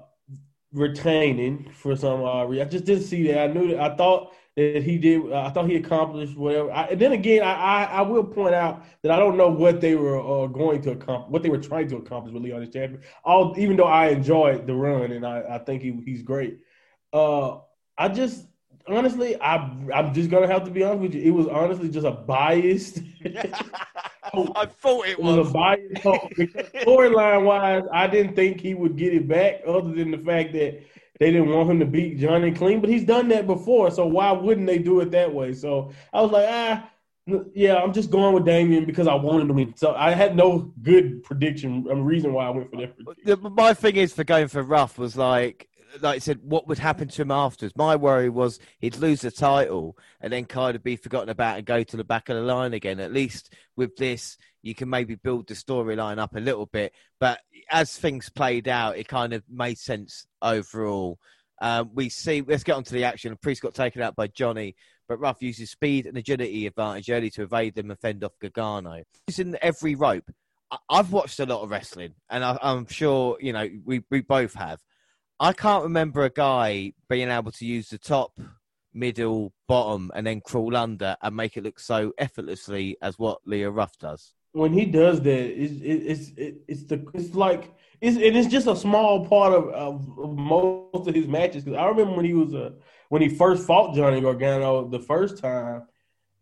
[SPEAKER 2] retaining for some odd reason. I just didn't see that. I knew that. I thought that he did. I thought he accomplished whatever. I, and then again, I, I, I will point out that I don't know what they were uh, going to accomplish, what they were trying to accomplish with Leon champion. All even though I enjoyed the run and I, I think he, he's great. Uh, I just honestly, I I'm just gonna have to be honest with you. It was honestly just a biased.
[SPEAKER 1] I thought it
[SPEAKER 2] It was
[SPEAKER 1] was.
[SPEAKER 2] a biased storyline wise, I didn't think he would get it back, other than the fact that they didn't want him to beat Johnny clean. But he's done that before, so why wouldn't they do it that way? So I was like, ah, yeah, I'm just going with Damian because I wanted to win. So I had no good prediction, um, reason why I went for that. prediction.
[SPEAKER 1] My thing is for going for Ruff was like, like I said, what would happen to him afterwards? My worry was he'd lose the title and then kind of be forgotten about and go to the back of the line again. At least with this, you can maybe build the storyline up a little bit. But as things played out, it kind of made sense overall. Um, we see, let's get on to the action. Priest got taken out by Johnny, but Ruff uses speed and agility advantage early to evade them and fend off Gargano. Using every rope. I've watched a lot of wrestling, and I, I'm sure you know we, we both have. I can't remember a guy being able to use the top, middle, bottom, and then crawl under and make it look so effortlessly as what Leon Ruff does.
[SPEAKER 2] When he does that, it's it's it's, it's the it's like it's and it's just a small part of, of, of most of his matches. Because I remember when he was a when he first fought Johnny Gargano the first time,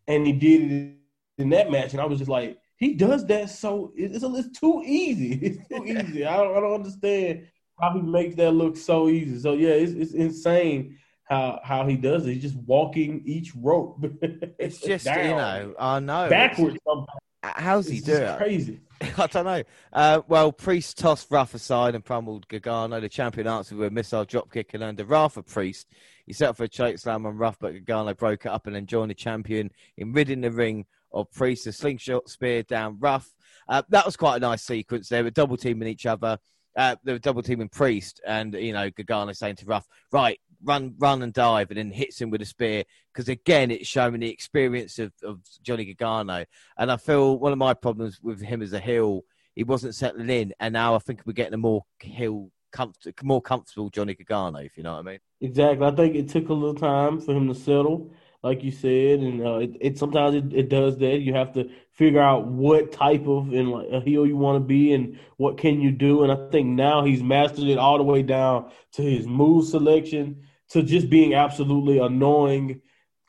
[SPEAKER 2] and he did it in that match, and I was just like, he does that so it's it's too easy. It's too easy. I don't I don't understand how he makes that look so easy. So yeah, it's it's insane. How, how he does it? He's just walking each rope.
[SPEAKER 1] It's just
[SPEAKER 2] down,
[SPEAKER 1] you know, I know
[SPEAKER 2] backwards. sometimes.
[SPEAKER 1] How's he
[SPEAKER 2] It's
[SPEAKER 1] do
[SPEAKER 2] just crazy.
[SPEAKER 1] I don't know. Uh, well, Priest tossed Ruff aside and pummeled Gargano. The champion answered with a missile dropkick and earned a of Priest. He set up for a choke slam on Ruff, but Gargano broke it up and then joined the champion in ridding the ring of Priest. A slingshot spear down Ruff. Uh, that was quite a nice sequence. They were double teaming each other. Uh, they were double teaming Priest, and you know Gargano saying to Ruff, "Right, run, run and dive," and then hits him with a spear. Because again, it's showing the experience of, of Johnny Gargano. And I feel one of my problems with him as a heel, he wasn't settling in, and now I think we're getting a more heel, comfort, more comfortable Johnny Gargano. If you know what I mean.
[SPEAKER 2] Exactly. I think it took a little time for him to settle, like you said, and uh, it, it sometimes it, it does that. You have to figure out what type of and like a heel you want to be and what can you do. And I think now he's mastered it all the way down to his move selection to just being absolutely annoying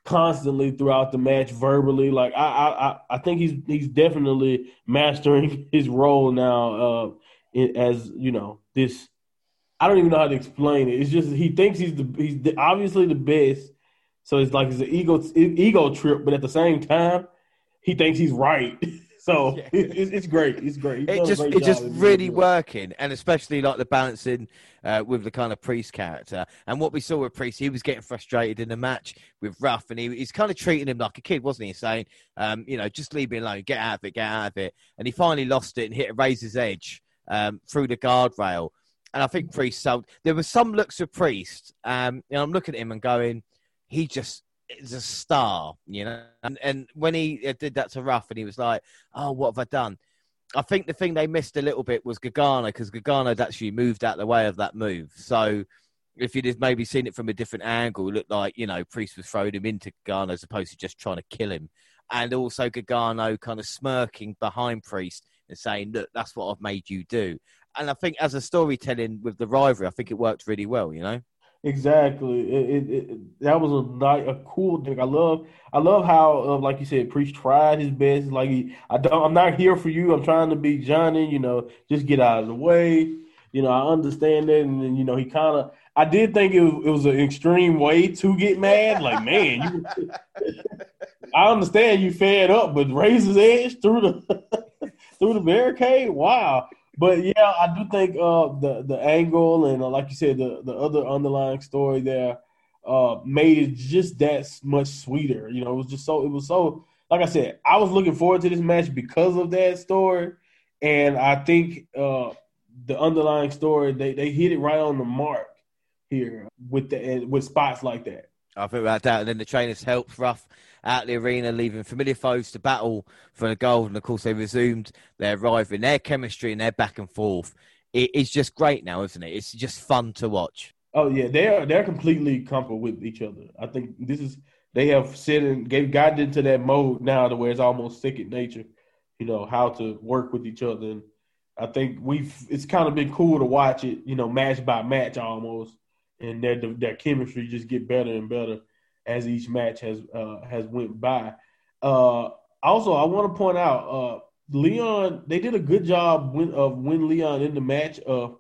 [SPEAKER 2] constantly throughout the match verbally. Like I I I- think he's he's definitely mastering his role now uh, as you know this I don't even know how to explain it. It's just he thinks he's the he's the, obviously the best, so it's like it's an ego ego trip. But at the same time, he thinks he's right. So
[SPEAKER 1] Yeah.
[SPEAKER 2] it, it's, it's great. It's great. He's
[SPEAKER 1] It just
[SPEAKER 2] great
[SPEAKER 1] it just.
[SPEAKER 2] It's
[SPEAKER 1] really
[SPEAKER 2] good.
[SPEAKER 1] working, and especially like the balancing uh, with the kind of priest character. And what we saw with Priest, he was getting frustrated in the match with Ruff, and he, he's kind of treating him like a kid, wasn't he? Saying, um, you know, just leave me alone, get out of it, get out of it. And he finally lost it and hit a razor's edge um, through the guardrail. And I think Priest sold. There were some looks of Priest, um, and I'm looking at him and going, he just is a star, you know. And and when he uh, did that to Ruff, and he was like, oh, what have I done? I think the thing they missed a little bit was Gargano because Gargano had actually moved out the way of that move. So if you'd maybe seen it from a different angle, it looked like, you know, Priest was throwing him into Gargano as opposed to just trying to kill him. And also Gargano kind of smirking behind Priest and saying, look, that's what I've made you do. And I think as a storytelling with the rivalry, I think it worked really well, you know?
[SPEAKER 2] Exactly. It, it, it, that was a ni- a cool thing. I love I love how uh, like you said, Priest tried his best. Like he, I don't I'm not here for you. I'm trying to be Johnny. You know, just get out of the way. You know, I understand that, and then you know he kind of. I did think it was, it was an extreme way to get mad. Like man, you. I understand you fed up, but razor's edge through the through the barricade. Wow. But yeah, I do think uh, the the angle and uh, like you said, the the other underlying story there uh, made it just that much sweeter. You know, it was just so it was so like I said, I was looking forward to this match because of that story, and I think uh, the underlying story they they hit it right on the mark here with the with spots like that.
[SPEAKER 1] I think without doubt. And then the trainers helped Ruff out the arena, leaving familiar foes to battle for the gold. And of course, they resumed their rivalry, their chemistry, and their back and forth. It, it's just great now, isn't it? It's just fun to watch.
[SPEAKER 2] Oh yeah, they're they're completely comfortable with each other. I think this is they have said and they've gotten into that mode now to where it's almost second nature. You know how to work with each other, and I think we've it's kind of been cool to watch it. You know, match by match almost, and their their chemistry just get better and better as each match has uh, has went by. Uh, also, I want to point out uh, Leon. They did a good job of when Leon in the match of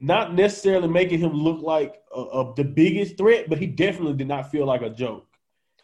[SPEAKER 2] not necessarily making him look like the biggest threat, but he definitely did not feel like a joke.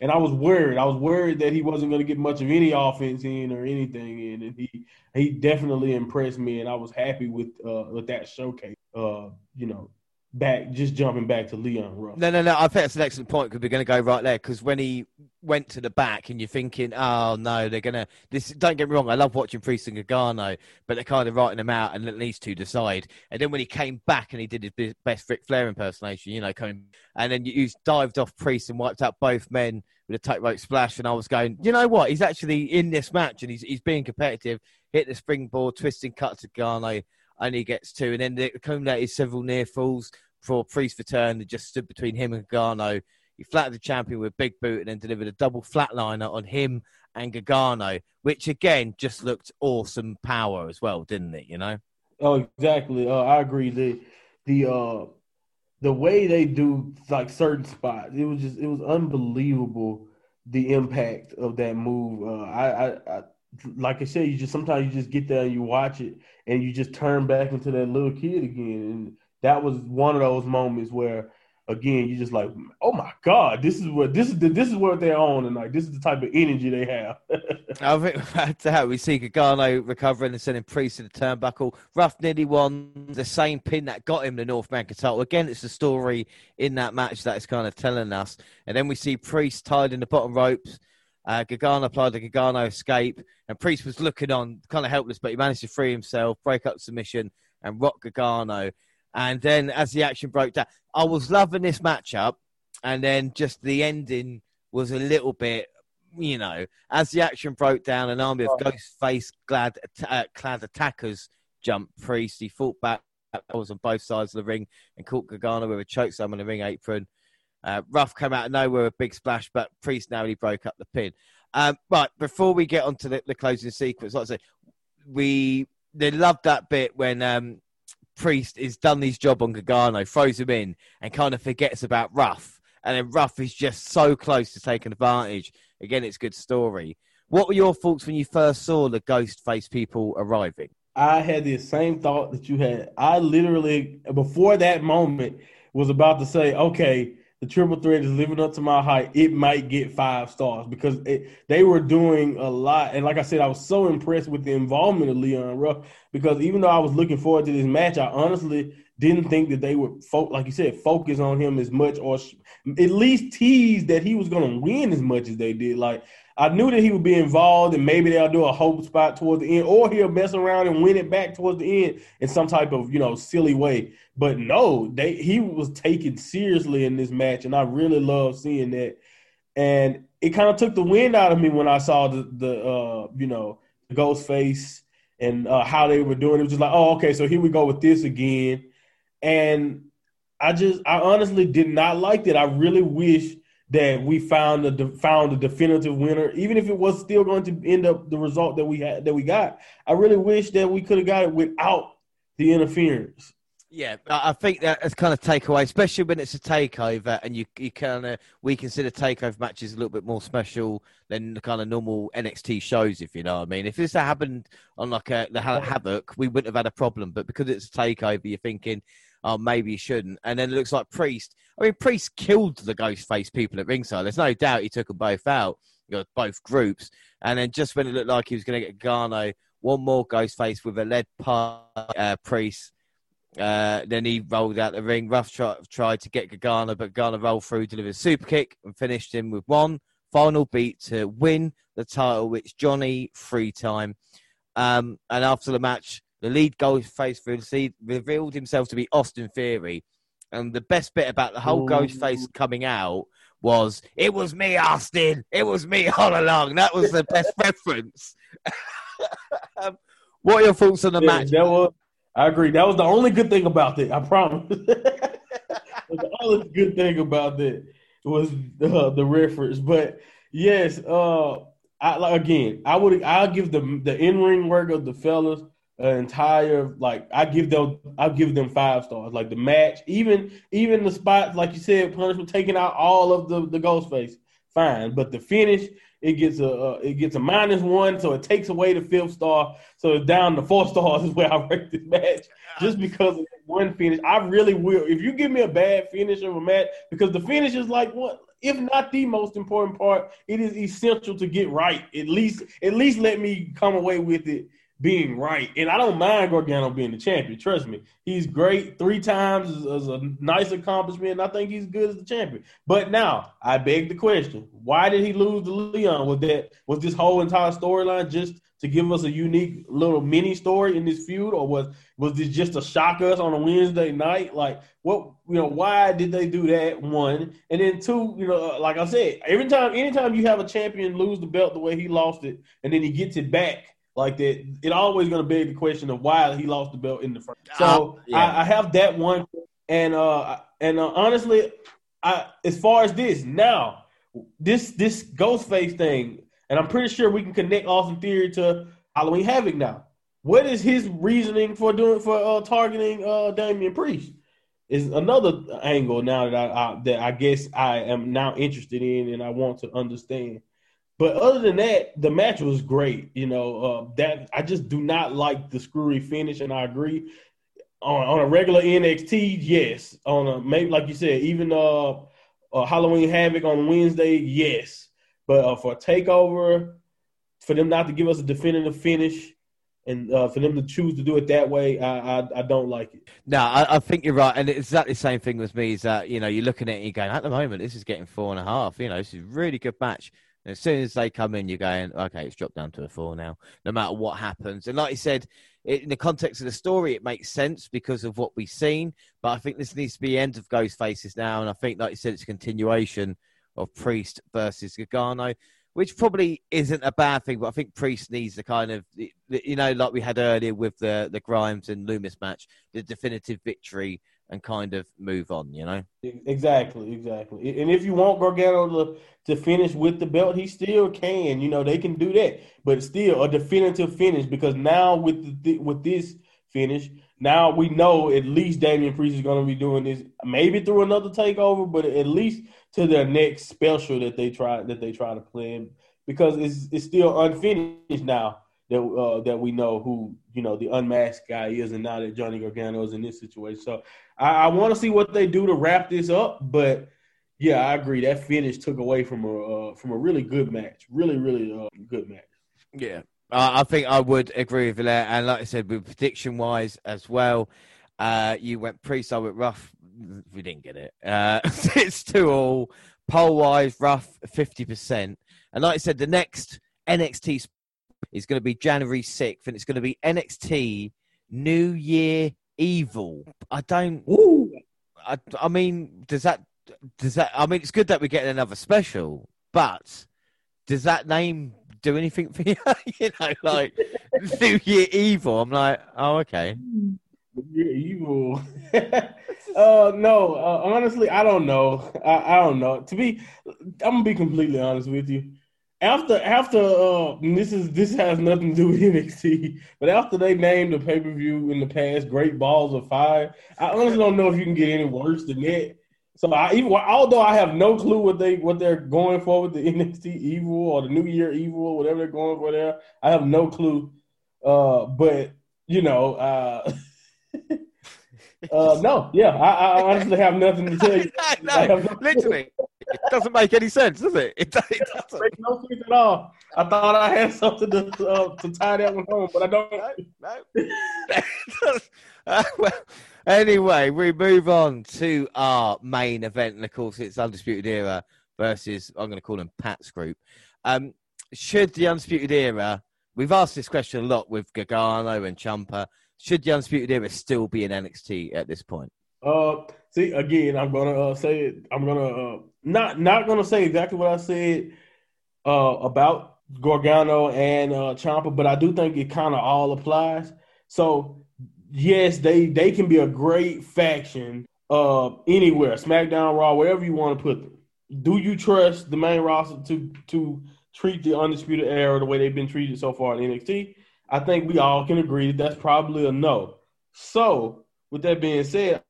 [SPEAKER 2] And I was worried. I was worried that he wasn't going to get much of any offense in or anything in, and he he definitely impressed me, and I was happy with uh, with that showcase. Uh, you know, back just jumping back to Leon Ruff.
[SPEAKER 1] No, no, no. I think that's an excellent point because we're going to go right there. Because when he went to the back, and you're thinking, oh no, they're going to this. Don't get me wrong. I love watching Priest and Gargano, but they're kind of writing him out, and at least to decide. And then when he came back and he did his best Ric Flair impersonation, you know, coming, and then you dived off Priest and wiped out both men with a tightrope splash, and I was going, you know what? He's actually in this match, and he's he's being competitive. Hit the springboard, twisting cut to Gargano, and he gets two, and then the accumulated several near falls for Priest return that just stood between him and Gargano. He flattened the champion with a big boot and then delivered a double flatliner on him and Gargano, which again just looked awesome power as well, didn't it? You know.
[SPEAKER 2] Oh, exactly. Uh, I agree. The the uh the way they do like certain spots, it was just it was unbelievable. The impact of that move. Uh, I, I, I like I said, you just sometimes you just get there and you watch it and you just turn back into that little kid again. And that was one of those moments where again you're just like oh my god this is what this is the, this is what they're on and like this is the type of energy they have.
[SPEAKER 1] I think that's how we see Gargano recovering and sending Priest to the turnbuckle. Ruff nearly won. The same pin that got him the North American title. Again it's the story in that match that is kind of telling us. And then we see Priest tied in the bottom ropes. Uh, Gargano applied the Gargano escape and Priest was looking on kind of helpless but he managed to free himself break up submission and rock Gargano and then as the action broke down, I was loving this matchup. And then just the ending was a little bit, you know, as the action broke down, an army of oh. ghost face glad, uh, clad attackers jumped Priest. He fought back. was on both sides of the ring and caught Gargano with a choke chokeslam on the ring apron. Uh, Ruff came out of nowhere, a big splash, but Priest narrowly broke up the pin. Um, right, before we get onto the, the closing sequence, like I say, we they loved that bit when um, Priest has done his job on Gargano, throws him in, and kind of forgets about Ruff. And then Ruff is just so close to taking advantage. Again, it's good story. What were your thoughts when you first saw the ghost face people arriving?
[SPEAKER 2] I had the same thought that you had. I literally, before that moment, was about to say, okay, the triple threat is living up to my height. It might get five stars because it, they were doing a lot. And like I said, I was so impressed with the involvement of Leon Ruff because even though I was looking forward to this match, I honestly didn't think that they would, fo- like you said, focus on him as much or sh- at least tease that he was going to win as much as they did. Like I knew that he would be involved, and maybe they'll do a hope spot towards the end, or he'll mess around and win it back towards the end in some type of you know silly way. But no, they he was taken seriously in this match, and I really love seeing that. And it kind of took the wind out of me when I saw the the uh, you know the ghost face and uh, how they were doing. It was just like, oh, okay, so here we go with this again. And I just, I honestly did not like it. I really wish that we found a found a definitive winner, even if it was still going to end up the result that we had that we got. I really wish that we could have got it without the interference.
[SPEAKER 1] Yeah, I think that's kind of takeaway, especially when it's a takeover, and you you kind of we consider takeover matches a little bit more special than the kind of normal NXT shows, if you know what I mean. If this had happened on like a, the Havoc, we wouldn't have had a problem, but because it's a takeover, you're thinking oh, maybe you shouldn't. And then it looks like Priest. I mean, Priest killed the Ghostface people at ringside. There's no doubt he took them both out, you know, both groups. And then just when it looked like he was going to get Gargano, one more Ghostface with a lead pipe, uh, Priest. Uh, then he rolled out the ring. Try, tried to get Gargano, but Gargano rolled through, delivered a super kick, and finished him with one final beat to win the title, which Johnny free time. Um, and after the match, the lead Ghostface revealed himself to be Austin Theory. And the best bit about the whole Ooh. Ghostface coming out was, it was me, Austin. It was me all along. That was the best reference. um, what are your thoughts on the yeah, match?
[SPEAKER 2] That was, I agree. That was the only good thing about it. I promise. the only good thing about it was uh, the reference. But yes, uh, I, again, I would I'll give the the in ring work of the fellas an entire like I give them I give them five stars. Like the match, even even the spots, like you said, punishment taking out all of the the ghost face, fine. But the finish, it gets a uh, it gets a minus one, so it takes away the fifth star. So it's down to four stars is where I rate this match. Just because of one finish, I really will. If you give me a bad finish of a match, because the finish is like what if not the most important part, it is essential to get right. At least, at least let me come away with it being right. And I don't mind Gargano being the champion. Trust me, he's great three times is, a nice accomplishment. And I think he's good as the champion. But now I beg the question: Why did he lose to Leon? Was that was this whole entire storyline just to give us a unique little mini story in this feud, or was was this just to shock us on a Wednesday night? Like, what you know? Why did they do that? One, and then two, you know, like I said, every time, anytime you have a champion lose the belt the way he lost it, and then he gets it back like that, it always going to beg the question of why he lost the belt in the first. So uh, yeah. I, I, have that one, and uh, and uh, honestly, I as far as this now, this this Ghostface thing and I'm pretty sure we can connect Austin Theory to Halloween Havoc now. What is his reasoning for doing for uh, targeting uh, Damian Priest? Is another angle now that I, I, that I guess I am now interested in and I want to understand. But other than that, the match was great. You know uh, that I just do not like the screwy finish, and I agree. On, on a regular NXT, yes. On a maybe like you said, even uh, Halloween Havoc on Wednesday, yes but uh, for takeover, for them not to give us a definitive finish, and uh, for them to choose to do it that way, I I, I don't like it.
[SPEAKER 1] No, I, I, think you're right, and it's exactly the same thing with me. Is that you know you're looking at it, and you're going at the moment this is getting four and a half. You know this is a really good match. As soon as they come in, you're going okay, it's dropped down to a four now. No matter what happens, and like you said, it, in the context of the story, it makes sense because of what we've seen. But I think this needs to be end of Ghost Faces now, and I think like you said, it's a continuation of Priest versus Gargano, which probably isn't a bad thing. But I think Priest needs the kind of, you know, like we had earlier with the the Grimes and Lumis match, the definitive victory and kind of move on. You know,
[SPEAKER 2] exactly, exactly. And if you want Gargano to to finish with the belt, he still can. You know, they can do that, but still a definitive finish because now with the, with this finish now we know at least Damian Priest is going to be doing this, maybe through another takeover, but at least to their next special that they try that they try to plan because it's it's still unfinished now that uh, that we know who you know the unmasked guy is, and now that Johnny Gargano is in this situation. So I, I want to see what they do to wrap this up, but. Yeah, I agree. That finish took away from a uh, from a really good match, really, really uh, good match.
[SPEAKER 1] Yeah, I think I would agree with that. And like I said, with prediction wise as well, uh, you went pre so with Ruff. We didn't get it. Uh, it's two all. Poll wise, Ruff 50%. And like I said, the next NXT is going to be January 6th, and it's going to be NXT New Year Evil. I don't. Ooh. I, I mean, does that. Does that? I mean, it's good that we're getting another special, but does that name do anything for you? you know, like New Year Evil. I'm like, oh, okay.
[SPEAKER 2] You're evil. uh, no, uh, honestly, I don't know. I, I, don't know. To be, I'm gonna be completely honest with you. After, after, uh, this is this has nothing to do with NXT, but after they named the pay per view in the past Great Balls of Fire, I honestly don't know if you can get any worse than that. So I even although I have no clue what they what they're going for with the NXT Evil or the New Year Evil or whatever they're going for there, I have no clue. Uh, but you know, uh, uh, no, yeah, I, I, honestly have nothing to tell you.
[SPEAKER 1] no, no literally, it doesn't make any sense, does it? It, it
[SPEAKER 2] doesn't make no sense at all. I thought I had something to uh, to tie that one home, but I don't. No,
[SPEAKER 1] no. uh, well, Anyway, we move on to our main event, and of course, it's Undisputed Era versus I'm going to call them Pat's group. Um, should the Undisputed Era? We've asked this question a lot with Gargano and Ciampa. Should the Undisputed Era still be in NXT at this point?
[SPEAKER 2] Uh, see, again, I'm gonna uh, say it. I'm gonna uh, not not gonna say exactly what I said uh, about Gargano and uh, Ciampa, but I do think it kind of all applies. So yes, they they can be a great faction uh anywhere, SmackDown, Raw, wherever you want to put them. Do you trust the main roster to to treat the undisputed era the way they've been treated so far in NXT? I think we all can agree that that's probably a no. So, with that being said,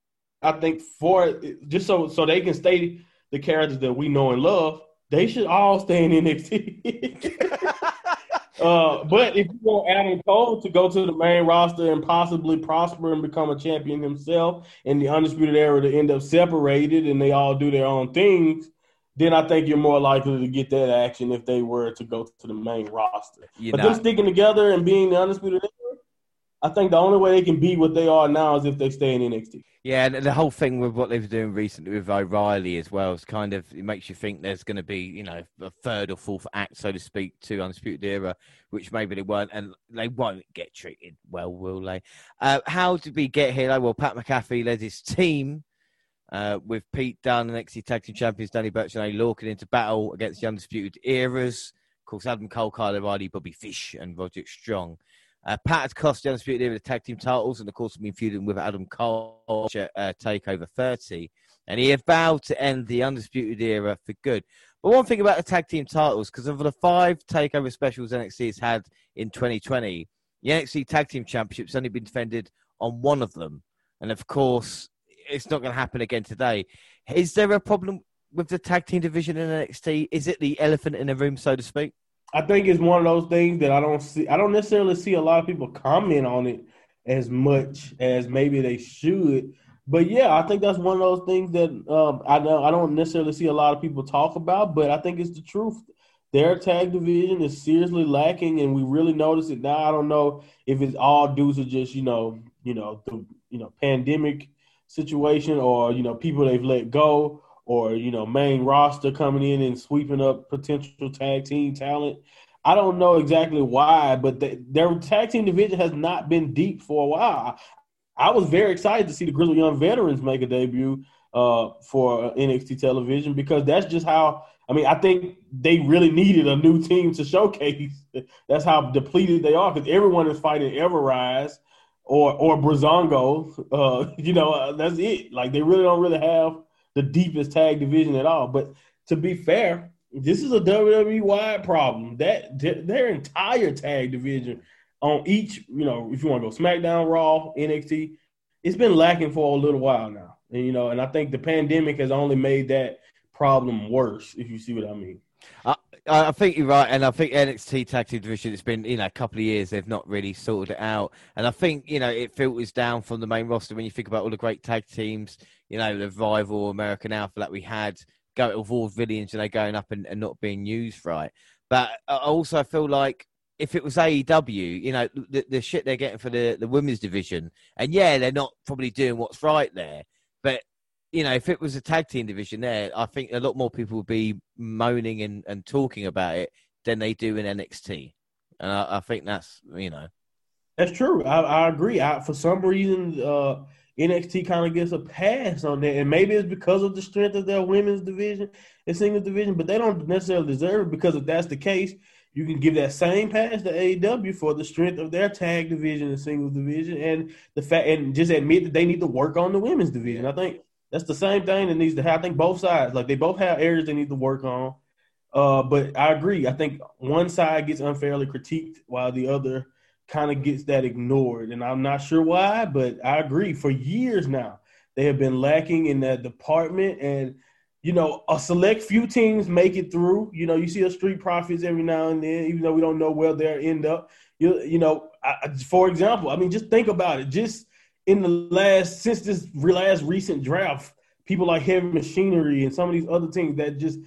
[SPEAKER 2] I think for just so so they can stay the characters that we know and love, they should all stay in NXT. uh, but if you want Adam Cole to go to the main roster and possibly prosper and become a champion himself, and the Undisputed Era to end up separated and they all do their own things, then I think you're more likely to get that action if they were to go to the main roster. You're but not. them sticking together and being the Undisputed Era, I think the only way they can be what they are now is if they stay in NXT.
[SPEAKER 1] Yeah, and the whole thing with what they've been doing recently with O'Reilly as well is kind of it makes you think there's going to be you know a third or fourth act, so to speak, to Undisputed Era, which maybe they weren't, and they won't get treated well, will they? Uh, how did we get here? Well, Pat McAfee led his team uh, with Pete Dunne, and NXT Tag Team Champions Danny Burch and A. Lorcan into battle against the Undisputed Eras. Of course, Adam Cole, Kyle O'Reilly, Bobby Fish, and Roderick Strong. Uh, Pat cost the Undisputed Era the tag team titles, and of course, been feuding with Adam Cole at uh, Takeover 30. And he vowed to end the Undisputed Era for good. But one thing about the tag team titles, because of the five Takeover specials NXT has had in 2020, the NXT Tag Team Championship's only been defended on one of them. And of course, it's not going to happen again today. Is there a problem with the tag team division in NXT? Is it the elephant in the room, so to speak?
[SPEAKER 2] I think it's one of those things that I don't see. I don't necessarily see a lot of people comment on it as much as maybe they should. But yeah, I think that's one of those things that um, I don't I don't necessarily see a lot of people talk about. But I think it's the truth. Their tag division is seriously lacking, and we really notice it now. I don't know if it's all due to just you know you know the you know pandemic situation or you know people they've let go or you know main roster coming in and sweeping up potential tag team talent. I don't know exactly why, but the, their tag team division has not been deep for a while. I was very excited to see the Grizzly Young Veterans make a debut uh, for NXT television because that's just how. I mean, I think they really needed a new team to showcase. That's how depleted they are because everyone is fighting Ever-Rise or or Breezango. Uh, you know, that's it. Like they really don't really have the deepest tag division at all. But to be fair, this is a WWE wide problem. That their entire tag division on each, you know, if you want to go SmackDown, Raw, NXT, it's been lacking for a little while now. And you know, and I think the pandemic has only made that problem worse. If you see what I mean.
[SPEAKER 1] I think you're right, and I think NXT tag team division. It's been you know a couple of years they've not really sorted it out, and I think you know it filters down from the main roster when you think about all the great tag teams you know, the Revival American Alpha that we had go with all villains and they going up and, and not being used right. But I also feel like if it was AEW, you know, the, the shit they're getting for the, the women's division, and yeah, they're not probably doing what's right there, but you know, if it was a tag team division there, I think a lot more people would be moaning and, and talking about it than they do in NXT. And I, I think that's, you know.
[SPEAKER 2] That's true. I, I agree. I, for some reason, uh, NXT kind of gets a pass on that, and maybe it's because of the strength of their women's division and singles division, but they don't necessarily deserve it because if that's the case, you can give that same pass to AEW for the strength of their tag division and singles division, and the fact and just admit that they need to work on the women's division. I think that's the same thing that needs to happen. I think both sides, like they both have areas they need to work on. Uh, but I agree. I think one side gets unfairly critiqued while the other kind of gets that ignored. And I'm not sure why, but I agree. For years now, they have been lacking in that department. And, you know, a select few teams make it through. You know, you see a Street Profits every now and then, even though we don't know where they'll end up. You, you know, I, for example, I mean, just think about it. Just in the last, since this last recent draft, people like Heavy Machinery and some of these other teams that just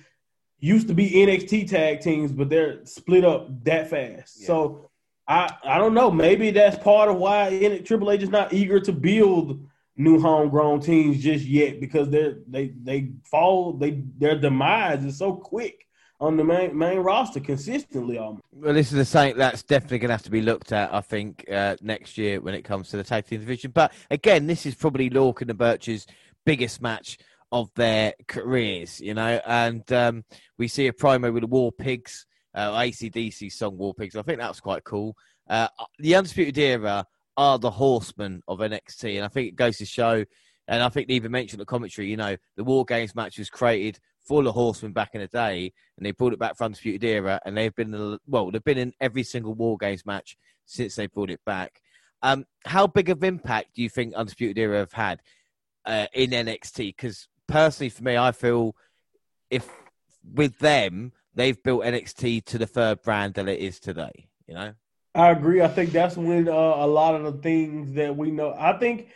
[SPEAKER 2] used to be NXT tag teams, but they're split up that fast. Yeah. So I I don't know. Maybe that's part of why Triple H is not eager to build new homegrown teams just yet because they're they they fall they their demise is so quick on the main main roster consistently. Almost.
[SPEAKER 1] Well, this is the same. That's definitely going to have to be looked at. I think uh, next year when it comes to the tag team division. But again, this is probably Lorcan and Burch's biggest match of their careers. You know, and um, we see a promo with the War Pigs uh, ACDC song War Pigs. I think that was quite cool. Uh, the Undisputed Era are the horsemen of NXT, and I think it goes to show. And I think they even mentioned the commentary. You know, the War Games match was created full of horsemen back in the day, and they brought it back for Undisputed Era, and they've been well, they've been in every single War Games match since they brought it back. Um, how big of impact do you think Undisputed Era have had uh, in NXT? Because personally, for me, I feel if with them they've built NXT to the third brand that it is today. You know.
[SPEAKER 2] I agree. I think that's when uh, a lot of the things that we know. I think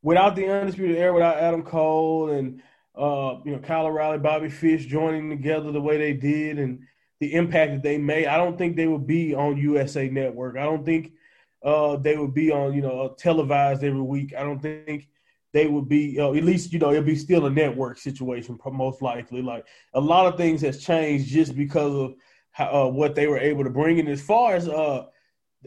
[SPEAKER 2] without the undisputed era, without Adam Cole and uh, you know Kyle O'Reilly, Bobby Fish joining together the way they did, and the impact that they made, I don't think they would be on USA Network. I don't think uh, they would be on you know televised every week. I don't think they would be uh, at least you know it'd be still a network situation most likely. Like a lot of things has changed just because of how, uh, what they were able to bring in. As far as uh,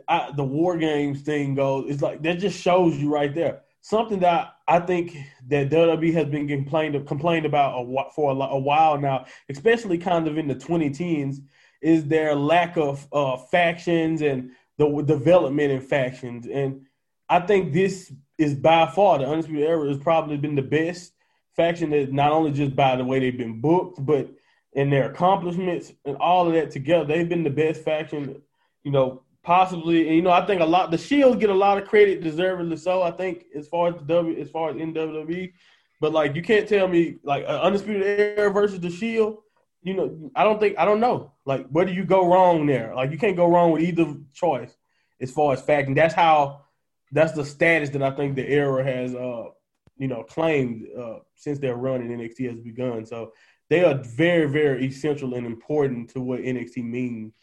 [SPEAKER 2] I, the war games thing goes, it's like that just shows you right there something that I think that WWE has been complained complained about a, for a, a, while now, especially kind of in the 2010s, is their lack of uh, factions and the development in factions. And I think this is by far the Undisputed Era has probably been the best faction that not only just by the way they've been booked, but in their accomplishments and all of that together, they've been the best faction, you know, possibly. And, you know, I think a lot the Shield get a lot of credit, deservedly so. I think as far as the W, as far as in WWE, but like you can't tell me like Undisputed Era versus the Shield. You know, I don't think I don't know. Like, where do you go wrong there? Like, you can't go wrong with either choice as far as fact, and that's how that's the status that I think the era has, uh, you know, claimed uh, since their run in NXT has begun. So they are very, very essential and important to what NXT means.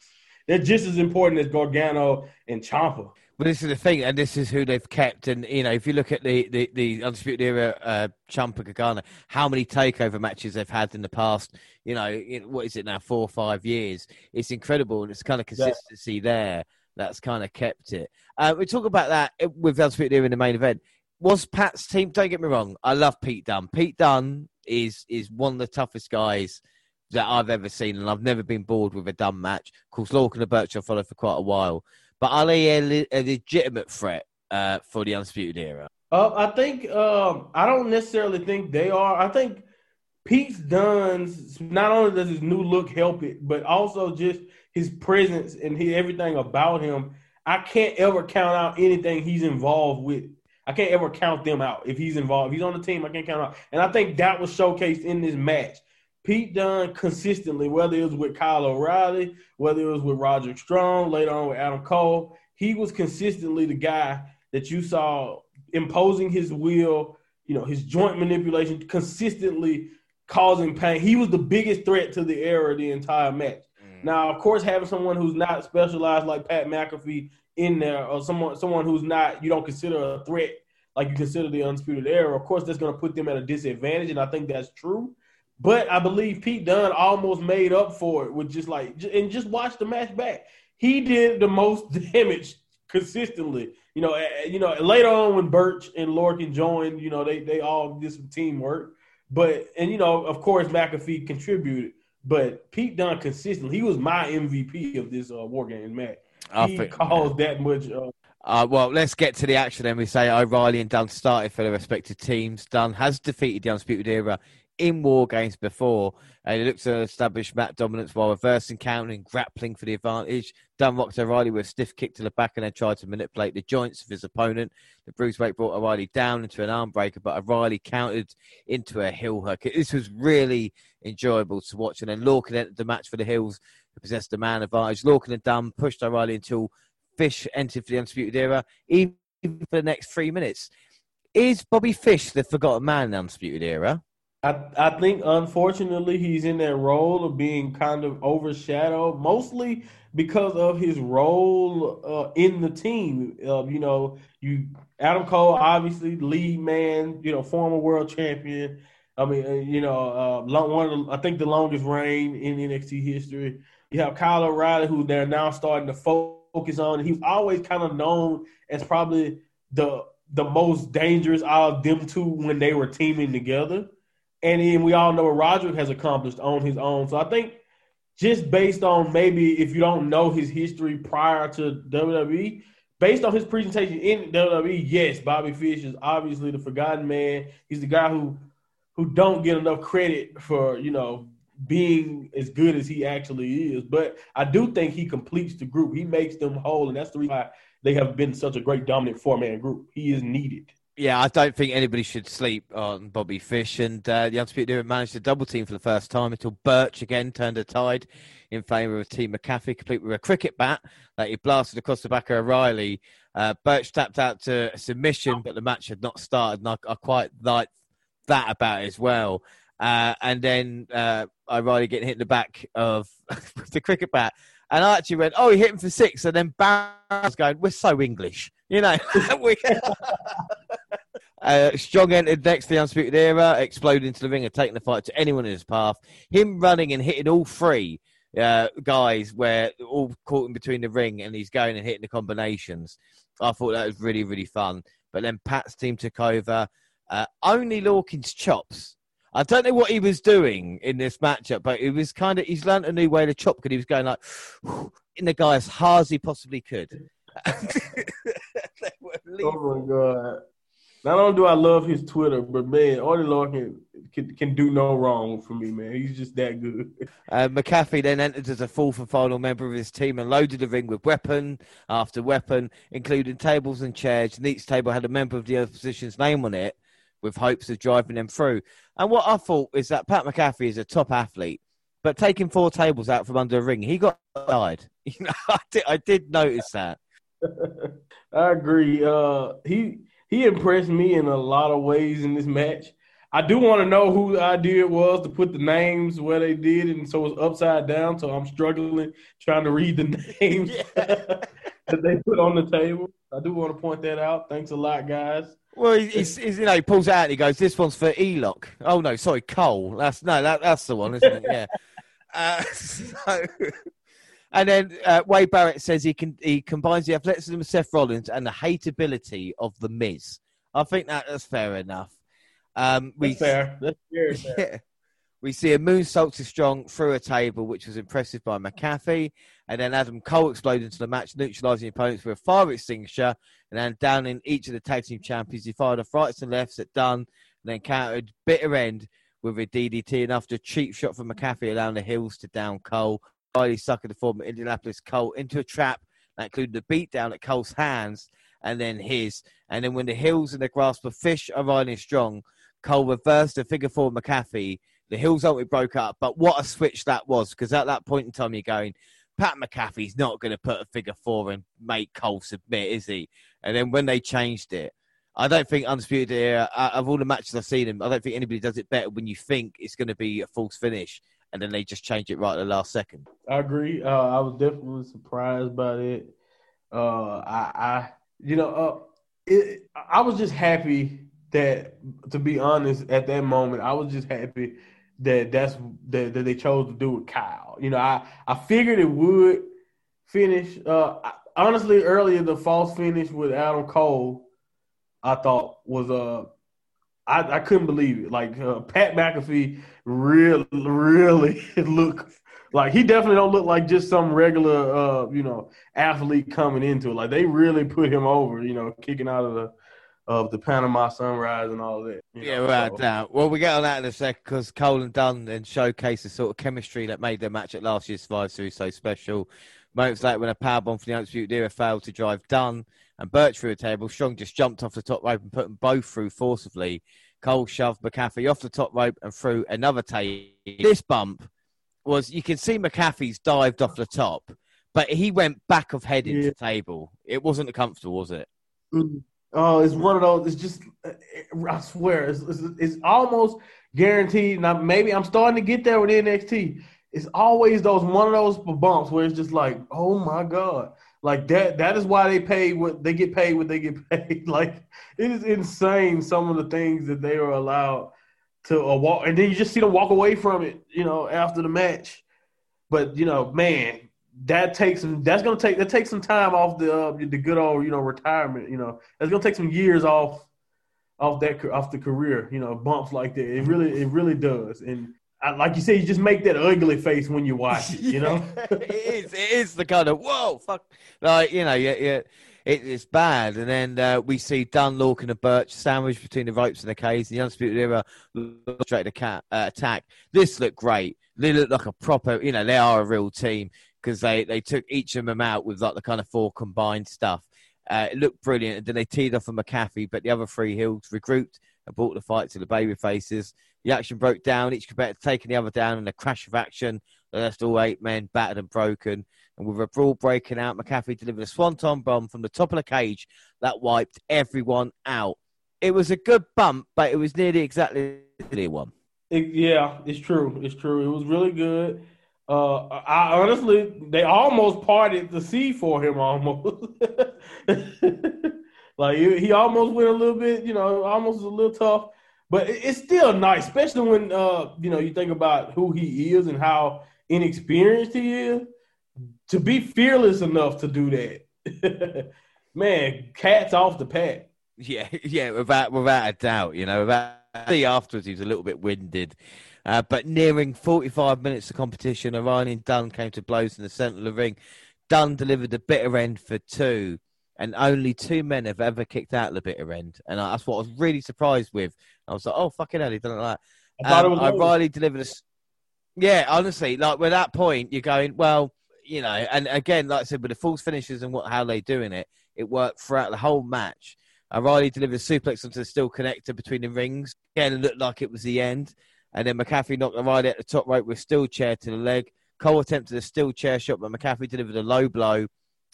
[SPEAKER 2] They're just as important as Gargano and Ciampa.
[SPEAKER 1] But this is the thing, and this is who they've kept. And you know, if you look at the the, the undisputed era, uh, Ciampa Gargano, how many takeover matches they've had in the past? You know, what is it now, four or five years? It's incredible, and it's kind of consistency yeah. there that's kind of kept it. Uh, we talk about that with Undisputed Era in the main event. Was Pat's team? Don't get me wrong, I love Pete Dunne. Pete Dunne is is one of the toughest guys that I've ever seen, and I've never been bored with a Dunne match. Of course, Lorcan and Burch I followed for quite a while, but are they a, a legitimate threat uh, for the Undisputed Era?
[SPEAKER 2] Uh, I think um, I don't necessarily think they are. I think Pete Dunne's not only does his new look help it, but also just his presence and he, everything about him, I can't ever count out anything he's involved with. I can't ever count them out if he's involved. If he's on the team, I can't count out. And I think that was showcased in this match. Pete Dunne consistently, whether it was with Kyle O'Reilly, whether it was with Roger Strong, later on with Adam Cole, he was consistently the guy that you saw imposing his will, you know, his joint manipulation, consistently causing pain. He was the biggest threat to the era the entire match. Mm. Now, of course, having someone who's not specialized like Pat McAfee in there, or someone someone who's not you don't consider a threat like you consider the undisputed era, of course, that's going to put them at a disadvantage, and I think that's true. But I believe Pete Dunne almost made up for it with just like and just watch the match back. He did the most damage consistently. You know, you know. Later on, when Burch and Lorcan joined, you know, they they all did some teamwork. But and you know, of course, McAfee contributed. But Pete Dunne consistently, he was my MVP of this uh, War Games match. I he think, caused that much. Uh,
[SPEAKER 1] uh, well, let's get to the action then. We say O'Reilly and Dunne started for the respective teams. Dunne has defeated the Undisputed Era in War Games before. And he looks to establish mat dominance while reversing, countering, grappling for the advantage. Dunne rocked O'Reilly with a stiff kick to the back and then tried to manipulate the joints of his opponent. The Bruiserweight brought O'Reilly down into an arm breaker, but O'Reilly countered into a heel hook. This was really enjoyable to watch. And then Lorcan entered the match for the Hills, who possessed the man advantage. Lorcan and Dunne pushed O'Reilly until Fish entered for the Undisputed Era, even for the next three minutes. Is Bobby Fish the forgotten man in the Undisputed Era?
[SPEAKER 2] I, I think unfortunately he's in that role of being kind of overshadowed, mostly because of his role uh, in the team. Uh, you know, you Adam Cole, obviously lead man, you know, former world champion. I mean, uh, you know, uh, one of the, I think the longest reign in NXT history. You have Kyle O'Reilly, who they're now starting to focus on. He's always kind of known as probably the the most dangerous out of them two when they were teaming together. And then we all know what Roderick has accomplished on his own. So I think just based on maybe if you don't know his history prior to WWE, based on his presentation in WWE, yes, Bobby Fish is obviously the forgotten man. He's the guy who who don't get enough credit for you know being as good as he actually is. But I do think he completes the group. He makes them whole, and that's the reason why they have been such a great dominant four man group. He is needed.
[SPEAKER 1] Yeah, I don't think anybody should sleep on Bobby Fish, and uh, the Undisputed Era managed to double team for the first time until Burch again turned a tide in favour of Team McAfee, complete with a cricket bat that he blasted across the back of O'Reilly. Uh, Burch tapped out to submission, but the match had not started, and I, I quite like that about it as well. Uh, and then uh, O'Reilly getting hit in the back of the cricket bat. And I actually went, oh, he hit him for six. And then Barry was going, we're so English. You know, uh, Strong entered next to the Undisputed Era, exploding into the ring and taking the fight to anyone in his path. Him running and hitting all three uh, guys where all caught in between the ring and he's going and hitting the combinations. I thought that was really, really fun. But then Pat's team took over. Uh, only Lorcan's chops I don't know what he was doing in this matchup, but it was kind of he's learned a new way to chop because he was going like in the guy as hard as he possibly could.
[SPEAKER 2] oh my god! Not only do I love his Twitter, but man, Oney Lorcan can, can do no wrong for me, man. He's just that good.
[SPEAKER 1] Uh, McAfee then entered as a fourth and final member of his team and loaded the ring with weapon after weapon, including tables and chairs. And each table had a member of the opposition's name on it with hopes of driving them through. And what I thought is that Pat McAfee is a top athlete, but taking four tables out from under a ring, he got died. You know, I did, I did notice that.
[SPEAKER 2] I agree. Uh, he he impressed me in a lot of ways in this match. I do want to know who the idea was to put the names where they did, and so it's upside down. So I'm struggling trying to read the names yeah. that they put on the table. I do want to point that out. Thanks a lot, guys.
[SPEAKER 1] Well, he's, he's, you know he pulls out and he goes, "This one's for Elock." Oh no, sorry, Cole. That's no, that, that's the one, isn't it? Yeah. Uh, so, and then uh, Wade Barrett says he can he combines the athleticism of Seth Rollins and the hateability of the Miz. I think that, that's fair enough.
[SPEAKER 2] Um, we, that's fair. That's fair. Yeah.
[SPEAKER 1] We see a moonsault to strong through a table, which was impressive by McAfee. And then Adam Cole exploded into the match, neutralizing opponents with a fire extinguisher. And then down in each of the tag team champions, he fired off rights and lefts at Dunne, and then countered bitter end with a DDT. And after a cheap shot from McAfee around the heels to down Cole, Riley suckered the former Indianapolis Colt into a trap that included a beat down at Cole's hands and then his. And then when the hills in the grasp of Fish are riding strong, Cole reversed the figure four McAfee the Hills ultimately broke up, but what a switch that was because at that point in time you're going, Pat McAfee's not going to put a figure four and make Cole submit, is he? And then when they changed it, I don't think Undisputed Era, of all the matches I've seen him, I don't think anybody does it better when you think it's going to be a false finish and then they just change it right at the last second.
[SPEAKER 2] I agree. Uh, I was definitely surprised by it. Uh, I, I, you know, uh, it, I was just happy that, to be honest, at that moment, I was just happy that that's that, that they chose to do with Kyle. You know, I I figured it would finish. Uh, honestly, earlier the false finish with Adam Cole, I thought was uh I, I couldn't believe it. Like uh, Pat McAfee really really look like he definitely don't look like just some regular uh you know athlete coming into it. Like they really put him over. You know, kicking out of the of the Panama Sunrise and all that.
[SPEAKER 1] Yeah, know, right so. now. Well, we get on that in a sec because Cole and Dunne then showcase the sort of chemistry that made their match at last year's Five Series so special. Moments later, when a powerbomb from the Undisputed Era failed to drive Dunne and Burch through a table, Strong just jumped off the top rope and put them both through forcibly. Cole shoved McAfee off the top rope and through another table. This bump was, you can see McAfee's dived off the top, but he went back of head into yeah. the table. It wasn't comfortable, was it?
[SPEAKER 2] Mm. Oh, it's one of those. It's just, I swear, it's, it's, it's almost guaranteed. Now, maybe I'm starting to get there with NXT. It's always those one of those bumps where it's just like, oh my god, like that. That is why they pay what they get paid. What they get paid. like it is insane. Some of the things that they are allowed to uh, walk, and then you just see them walk away from it. You know, after the match. But you know, man, that takes some. That's gonna take that takes some time off the uh, the good old you know retirement. You know, that's gonna take some years off off that off the career. You know, bumps like that. It really it really does. And I, like you said, you just make that ugly face when you watch it. You know,
[SPEAKER 1] it is. It is the kind of whoa fuck. Like you know, yeah, yeah. it, it's bad. And then uh, we see Dunne, Lorcan, and Burch sandwiched between the ropes and the cage. The Undisputed Era straight to cat, uh, attack. This looked great. They look like a proper, you know, they are a real team because they, they took each of them out with like the kind of four combined stuff. Uh, it looked brilliant. And then they teed off for McAfee, but the other three heels regrouped and brought the fight to the baby faces. The action broke down, each competitor taking the other down in a crash of action. They left all eight men battered and broken. And with a brawl breaking out, McAfee delivered a swanton bomb from the top of the cage that wiped everyone out. It was a good bump, but it was nearly exactly the one.
[SPEAKER 2] It, yeah, it's true. It's true. It was really good. Uh, I honestly, they almost parted the sea for him. Almost, like he almost went a little bit, you know, almost a little tough. But it's still nice, especially when uh, you know you think about who he is and how inexperienced he is to be fearless enough to do that, man, cats off the pad.
[SPEAKER 1] Yeah, yeah, without without a doubt. You know, without the afterwards he was a little bit winded. Uh, but nearing 45 minutes of competition, Iranian Dunne came to blows in the centre of the ring. Dunne delivered the bitter end for two, and only two men have ever kicked out the bitter end. And that's what I was really surprised with. I was like, oh, fucking hell, he done it like that. Um, I Riley delivered a. Yeah, honestly, like with that point, you're going, well, you know, and again, like I said, with the false finishes and what how they doing it, it worked throughout the whole match. O'Reilly delivered a suplex onto the steel connector between the rings. Again, it looked like it was the end. And then McAfee knocked O'Reilly at the top rope with a steel chair to the leg. Cole attempted a steel chair shot, but McAfee delivered a low blow.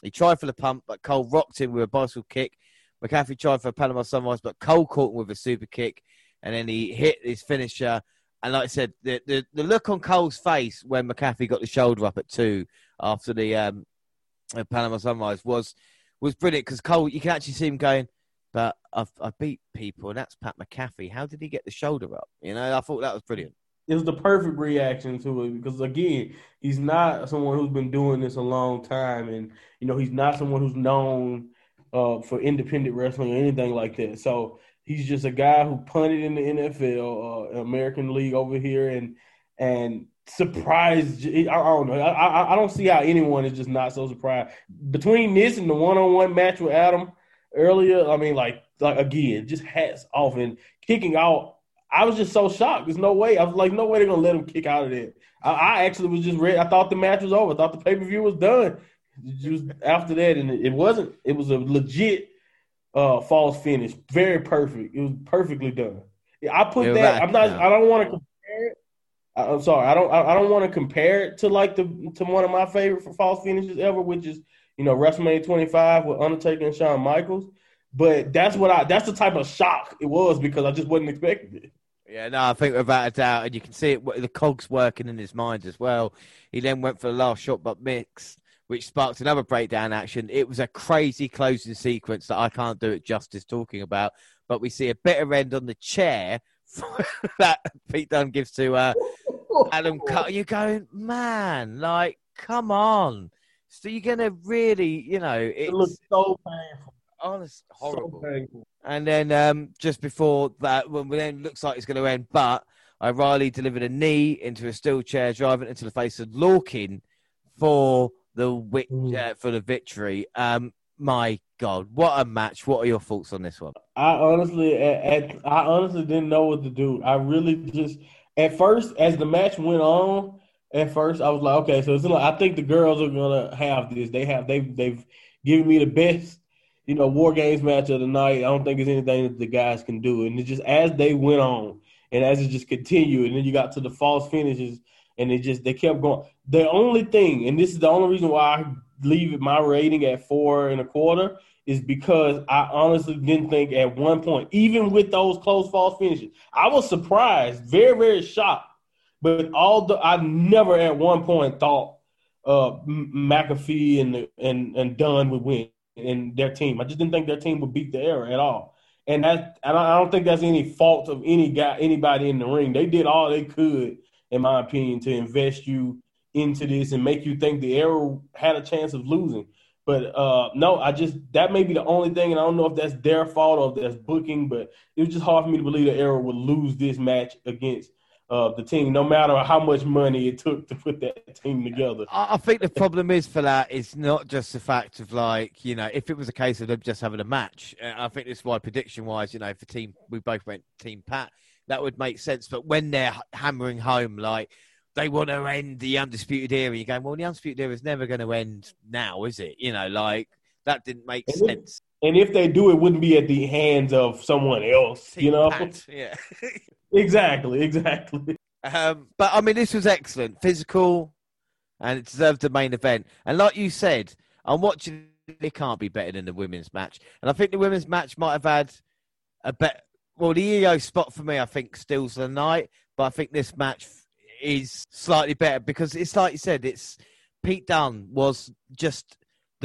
[SPEAKER 1] He tried for the pump, but Cole rocked him with a bicycle kick. McAfee tried for a Panama Sunrise, but Cole caught him with a super kick. And then he hit his finisher. And like I said, the, the, the look on Cole's face when McAfee got the shoulder up at two after the um, Panama Sunrise was was brilliant because Cole, you can actually see him going, but I've, I beat people, and that's Pat McAfee. How did he get the shoulder up? You know, I thought that was brilliant.
[SPEAKER 2] Was the perfect reaction to it because again, he's not someone who's been doing this a long time, and you know, he's not someone who's known uh, for independent wrestling or anything like that. So he's just a guy who punted in the NFL, uh, American League over here, and and surprised. I, don't know. I, I don't see how anyone is just not so surprised between this and the one-on-one match with Adam earlier. I mean, like like again, just hats off and kicking out. I was just so shocked. There's no way. I was like, no way they're gonna let him kick out of there. I, I actually was just ready. I thought the match was over. I thought the pay per view was done. Just after that, and it wasn't. It was a legit uh false finish. Very perfect. It was perfectly done. I put that. I'm not. I don't want to compare it I'm sorry, I don't I don't want to compare it to like the to one of my favorite false finishes ever, which is you know WrestleMania 25 with Undertaker and Shawn Michaels. But that's what I that's the type of shock it was because I just wasn't expecting it.
[SPEAKER 1] Yeah, no, I think without a doubt, and you can see it the cogs working in his mind as well. He then went for the last shot, but mixed, which sparked another breakdown action. It was a crazy closing sequence that I can't do it justice talking about. But we see a bitter end on the chair that Pete Dunne gives to uh, Adam Cut. You're going, man, like, come on. So you're gonna really, you know,
[SPEAKER 2] it looks so painful.
[SPEAKER 1] Honest, horrible. So and then um, just before that, when then looks like it's going to end, but O'Reilly delivered a knee into a steel chair, driving into the face of Lorcan for the uh, for the victory. Um, my God, what a match! What are your thoughts on this one?
[SPEAKER 2] I honestly, at, at, I honestly didn't know what to do. I really just at first, as the match went on, at first I was like, okay, so it's like I think the girls are gonna have this. They have they've they've given me the best, you know, war games match of the night. I don't think there's anything that the guys can do. And it just as they went on and as it just continued, and then you got to the false finishes, and it just they kept going. The only thing, and this is the only reason why I leave my rating at four and a quarter, is because I honestly didn't think at one point, even with those close false finishes, I was surprised, very, very shocked. But all the I never at one point thought uh, McAfee and and and Dunne would win and their team. I just didn't think their team would beat the era at all. And that I don't think that's any fault of any guy, anybody in the ring. They did all they could, in my opinion, to invest you into this and make you think the era had a chance of losing. But uh, no, I just that may be the only thing, and I don't know if that's their fault or if that's booking. But it was just hard for me to believe the Era would lose this match against uh, the team, no matter how much money it took to put that team together.
[SPEAKER 1] I think the problem is for that is not just the fact of like you know if it was a case of them just having a match. I think this is why prediction wise, you know, for team we both went team Pat, that would make sense. But when they're hammering home like they want to end the undisputed era, you're going, well, the undisputed era is never going to end now, is it? You know, like that didn't make
[SPEAKER 2] and
[SPEAKER 1] sense.
[SPEAKER 2] And if they do, it wouldn't be at the hands of someone else. Team you know,
[SPEAKER 1] yeah.
[SPEAKER 2] exactly, exactly.
[SPEAKER 1] Um, but I mean, this was excellent, physical, and it deserved the main event. And like you said, I'm watching. It can't be better than the women's match, and I think the women's match might have had a bet. Well, the Io spot for me, I think, steals the night, but I think this match is slightly better because it's like you said, it's Pete Dunne was just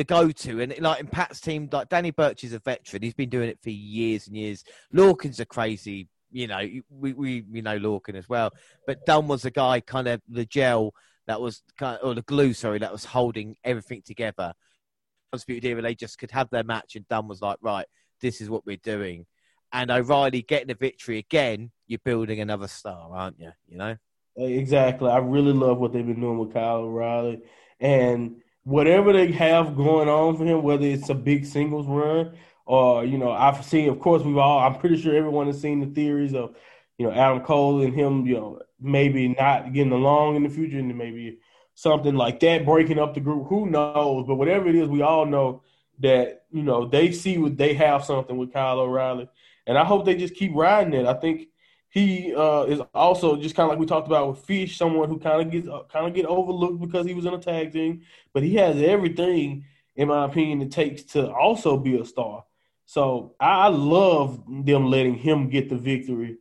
[SPEAKER 1] the go-to, and like in Pat's team, like Danny Burch is a veteran; he's been doing it for years and years. Lorcan's a crazy you know, we, we, we know Lorcan as well. But Dunne was the guy, kind of the gel that was, kind of, or the glue, sorry, that was holding everything together. Undisputed Era, they just could have their match, and Dunne was like, right, this is what we're doing. And O'Reilly getting a victory again, you're building another star, aren't you? You know?
[SPEAKER 2] Exactly. I really love what they've been doing with Kyle O'Reilly. And whatever they have going on for him, whether it's a big singles run or you know, I've seen. Of course, we've all. I'm pretty sure everyone has seen the theories of you know Adam Cole and him. You know, maybe not getting along in the future, and maybe something like that breaking up the group. Who knows? But whatever it is, we all know that you know they see what they have something with Kyle O'Reilly, and I hope they just keep riding it. I think he uh, is also just kind of like we talked about with Fish, someone who kind of gets uh, kind of get overlooked because he was in a tag team, but he has everything, in my opinion, it takes to also be a star. So I love them letting him get the victory.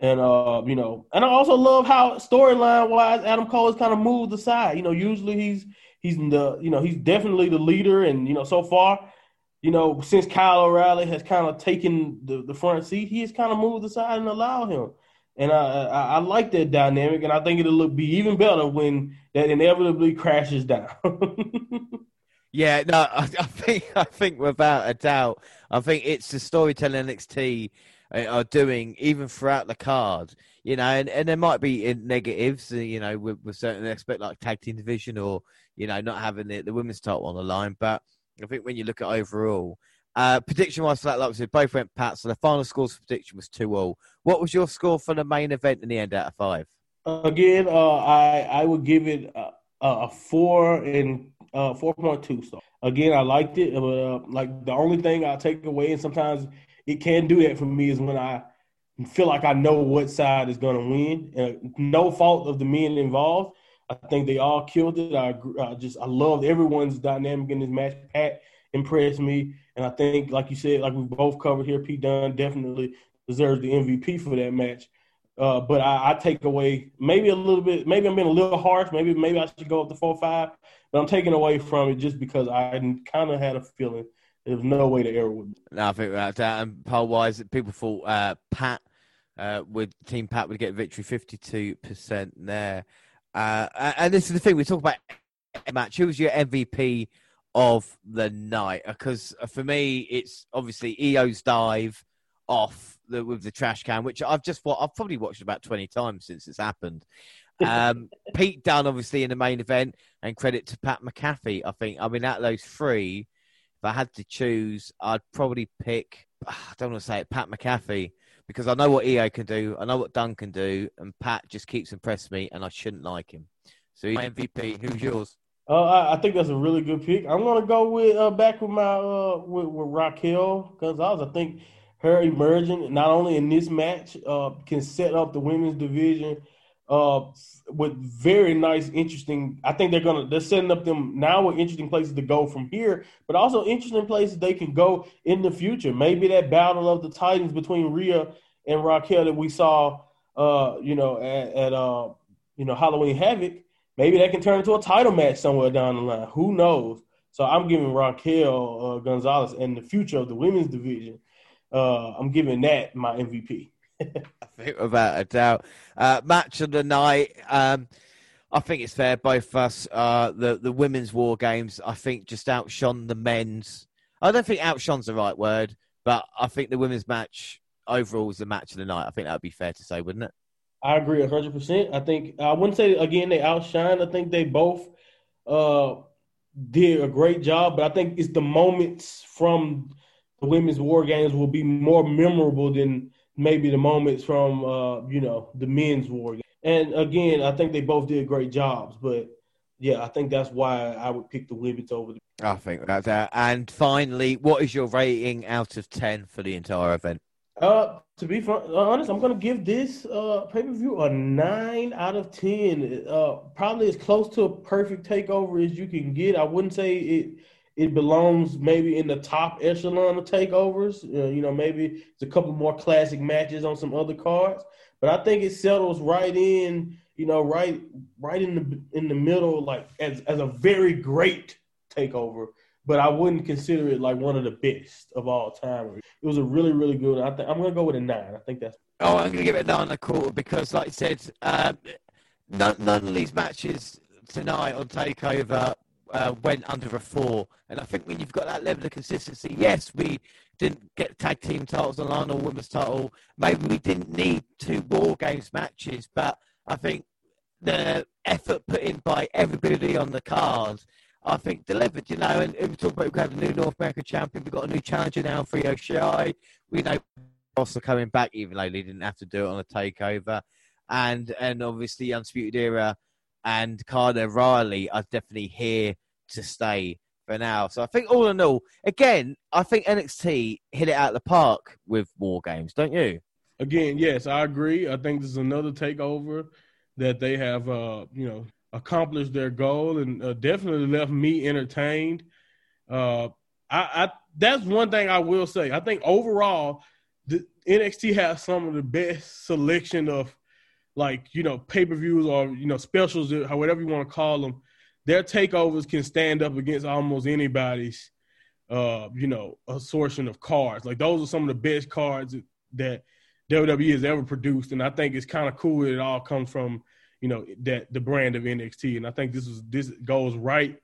[SPEAKER 2] And uh, you know, and I also love how storyline wise Adam Cole is kind of moved aside. You know, usually he's he's the you know he's definitely the leader, and you know so far, you know since Kyle O'Reilly has kind of taken the, the front seat, he has kind of moved aside and allowed him. And I, I, I like that dynamic, and I think it'll look be even better when that inevitably crashes down.
[SPEAKER 1] Yeah, no, I, I, think I think without a doubt, I think it's the storytelling NXT uh, are doing even throughout the card. You know, and, and there might be negatives, uh, you know, with, with certain aspect like tag team division or you know not having the, the women's title on the line. But I think when you look at overall, uh, prediction wise for that, like said, both went pat. So the final scores for prediction was two all. What was your score for the main event in the end out of five?
[SPEAKER 2] Again, uh, I I would give it a, a four and uh, 4.2 star. Again, I liked it. But, uh, like the only thing I take away, and sometimes it can do that for me, is when I feel like I know what side is going to win. Uh, no fault of the men involved. I think they all killed it. I, I just I loved everyone's dynamic in this match. Pat impressed me, and I think, like you said, like we both covered here, Pete Dunne definitely deserves the MVP for that match. Uh, but I, I, take away maybe a little bit. Maybe I'm being a little harsh. Maybe maybe I should go up to four five. But I'm taking away from it just because I kind of had a feeling there's no way the error would.
[SPEAKER 1] No, I think that. And poll wise, people thought uh, Pat uh, with Team Pat would get victory, fifty two percent there. Uh, and this is the thing we talk about match. Who was your MVP of the night? Because for me, it's obviously Io's dive off the, with the trash can, which I've just I've probably watched about twenty times since it's happened. Um, Pete Dunne, obviously, in the main event, and credit to Pat McAfee. I think. I mean, out of those three, if I had to choose, I'd probably pick. I don't want to say it, Pat McAfee, because I know what Io can do, I know what Dunne can do, and Pat just keeps impressing me, and I shouldn't like him. So he's MVP. Who's yours?
[SPEAKER 2] Uh, I think that's a really good pick. I'm gonna go with uh, back with my uh, with, with Raquel Gonzalez. I was think her emerging not only in this match uh, can set up the women's division uh, with very nice, interesting. I think they're gonna they're setting up them now with interesting places to go from here, but also interesting places they can go in the future. Maybe that battle of the Titans between Rhea and Raquel that we saw, uh, you know, at, at uh, you know Halloween Havoc. Maybe that can turn into a title match somewhere down the line. Who knows? So I'm giving Raquel uh, Gonzalez and the future of the women's division. Uh, I'm giving that my MVP.
[SPEAKER 1] I think without a doubt. Uh, match of the night. Um, I think it's fair. Both of us, uh, the the women's war games, I think just outshone the men's. I don't think outshone's the right word, but I think the women's match overall was the match of the night. I think that would be fair to say, wouldn't it?
[SPEAKER 2] I agree hundred percent. I think I wouldn't say again they outshine. I think they both uh, did a great job, but I think it's the moments from the women's war games will be more memorable than maybe the moments from uh, you know the men's war. And again, I think they both did great jobs, but yeah, I think that's why I would pick the women's over the.
[SPEAKER 1] I think that's that. And finally, what is your rating out of ten for the entire event?
[SPEAKER 2] Uh, to be honest, I'm gonna give this uh pay per view a nine out of ten. Uh, probably as close to a perfect takeover as you can get. I wouldn't say it it belongs maybe in the top echelon of takeovers. Uh, you know, maybe it's a couple more classic matches on some other cards, but I think it settles right in. You know, right right in the in the middle, like as as a very great takeover but I wouldn't consider it like one of the best of all time. It was a really, really good. I think I'm gonna go with a nine. I think that's.
[SPEAKER 1] Oh, I'm gonna give it nine a quarter because, like I said, um, none, none of these matches tonight on Takeover uh, went under a four, and I think when you've got that level of consistency, yes, we didn't get tag team titles line or women's title. Maybe we didn't need two War Games matches, but I think the effort put in by everybody on the card I think, delivered, you know. And we talk about we have got a new North American champion. We've got a new challenger now, for Shy. We know Kross are coming back, even though they didn't have to do it on a takeover. And and obviously, Undisputed Era and Kyle O'Reilly are definitely here to stay for now. So I think, all in all, again, I think NXT hit it out of the park with War Games, don't you?
[SPEAKER 2] Again, yes, I agree. I think this is another takeover that they have, uh, you know, accomplished their goal and uh, definitely left me entertained. Uh, I, I, that's one thing I will say. I think overall, the NXT has some of the best selection of like you know pay per views or you know specials, or whatever you want to call them. Their takeovers can stand up against almost anybody's, uh, you know, assortment of cards. Like those are some of the best cards that WWE has ever produced, and I think it's kind of cool that it all comes from you know that the brand of NXT, and I think this is this goes right.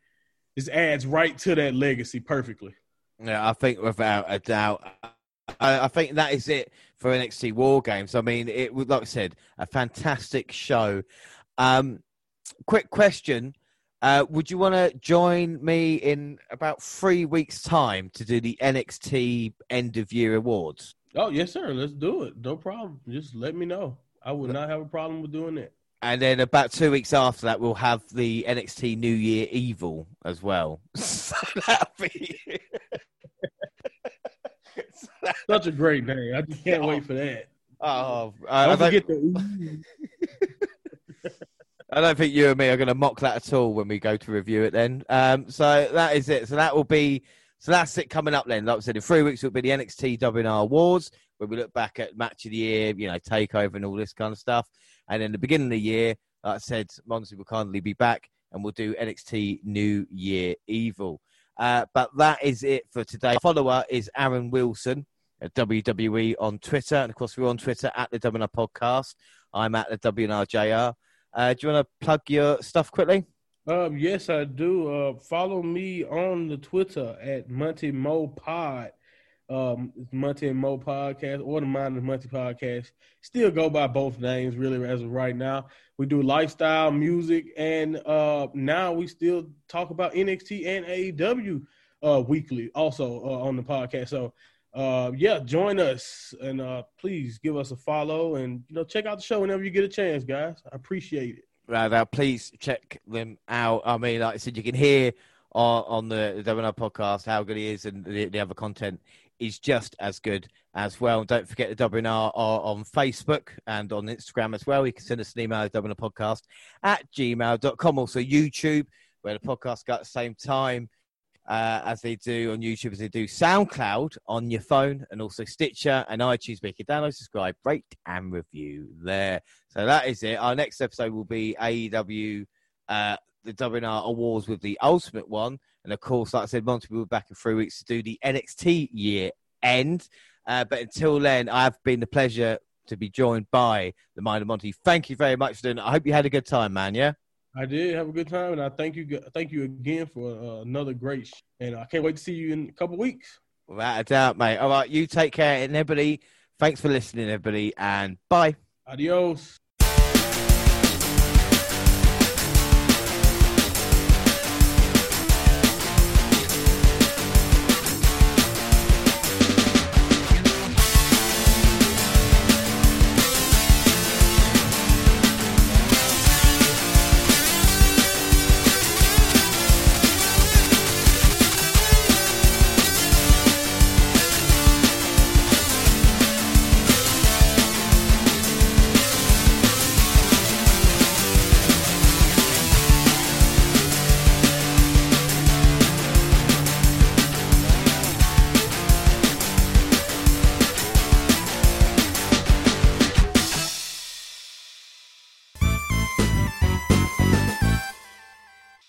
[SPEAKER 2] This adds right to that legacy perfectly.
[SPEAKER 1] Yeah, I think without a doubt. I, I think that is it for NXT War Games. I mean, it was like I said, a fantastic show. Um, quick question: uh, Would you want to join me in about three weeks' time to do the NXT End of Year Awards?
[SPEAKER 2] Oh yes, sir. Let's do it. No problem. Just let me know. I would not have a problem with doing it.
[SPEAKER 1] And then about two weeks after that, we'll have the NXT New Year Evil as well. so that'll be.
[SPEAKER 2] Such a great name. I just can't oh. wait for that.
[SPEAKER 1] Oh, I, don't I forget the. I don't think you and me are going to mock that at all when we go to review it. Then, um, so that is it. So that will be. So that's it coming up then. Like I said, in three weeks it will be the NXT WNR Awards, where we look back at match of the year, you know, takeover and all this kind of stuff. And in the beginning of the year, like I said, Monty will kindly be back and we'll do NXT New Year Evil. Uh, but that is it for today. Follower is Aaron Wilson at WWE on Twitter. And of course, we're on Twitter at the WNR Podcast. I'm at the WNRJR. Uh, do you want to plug your stuff quickly?
[SPEAKER 2] Um, yes, I do. Uh, follow me on the Twitter at Monty Mo Pod um, Monty and Mo podcast or the Mind of Monty podcast. Still go by both names, really, as of right now. We do lifestyle, music, and uh, now we still talk about NXT and AEW uh, weekly, also uh, on the podcast. So, uh, yeah, join us and uh, please give us a follow and you know check out the show whenever you get a chance, guys. I appreciate it.
[SPEAKER 1] Right, now, please check them out. I mean, like I said, you can hear on, on the, WNR podcast how good he is and the, the other content is just as good as well. And don't forget the WNR are on Facebook and on Instagram as well. You can send us an email at WNR podcast at gmail.com. Also YouTube, where the podcast got at the same time uh, as they do on YouTube, as they do SoundCloud on your phone, and also Stitcher and iTunes. Make it download, subscribe, rate, and review there. So that is it. Our next episode will be AEW, uh, the WNR Awards with the Ultimate One. And of course, like I said, Monty will be back in three weeks to do the NXT year end. Uh, but until then, I've been the pleasure to be joined by the Mind of Monty. Thank you very much it. I hope you had a good time, man. Yeah.
[SPEAKER 2] I did have a good time, and I thank you. Thank you again for uh, another great. Sh- and I can't wait to see you in a couple weeks.
[SPEAKER 1] Without a doubt, mate. All right, you take care, and everybody. Thanks for listening, everybody, and bye.
[SPEAKER 2] Adios.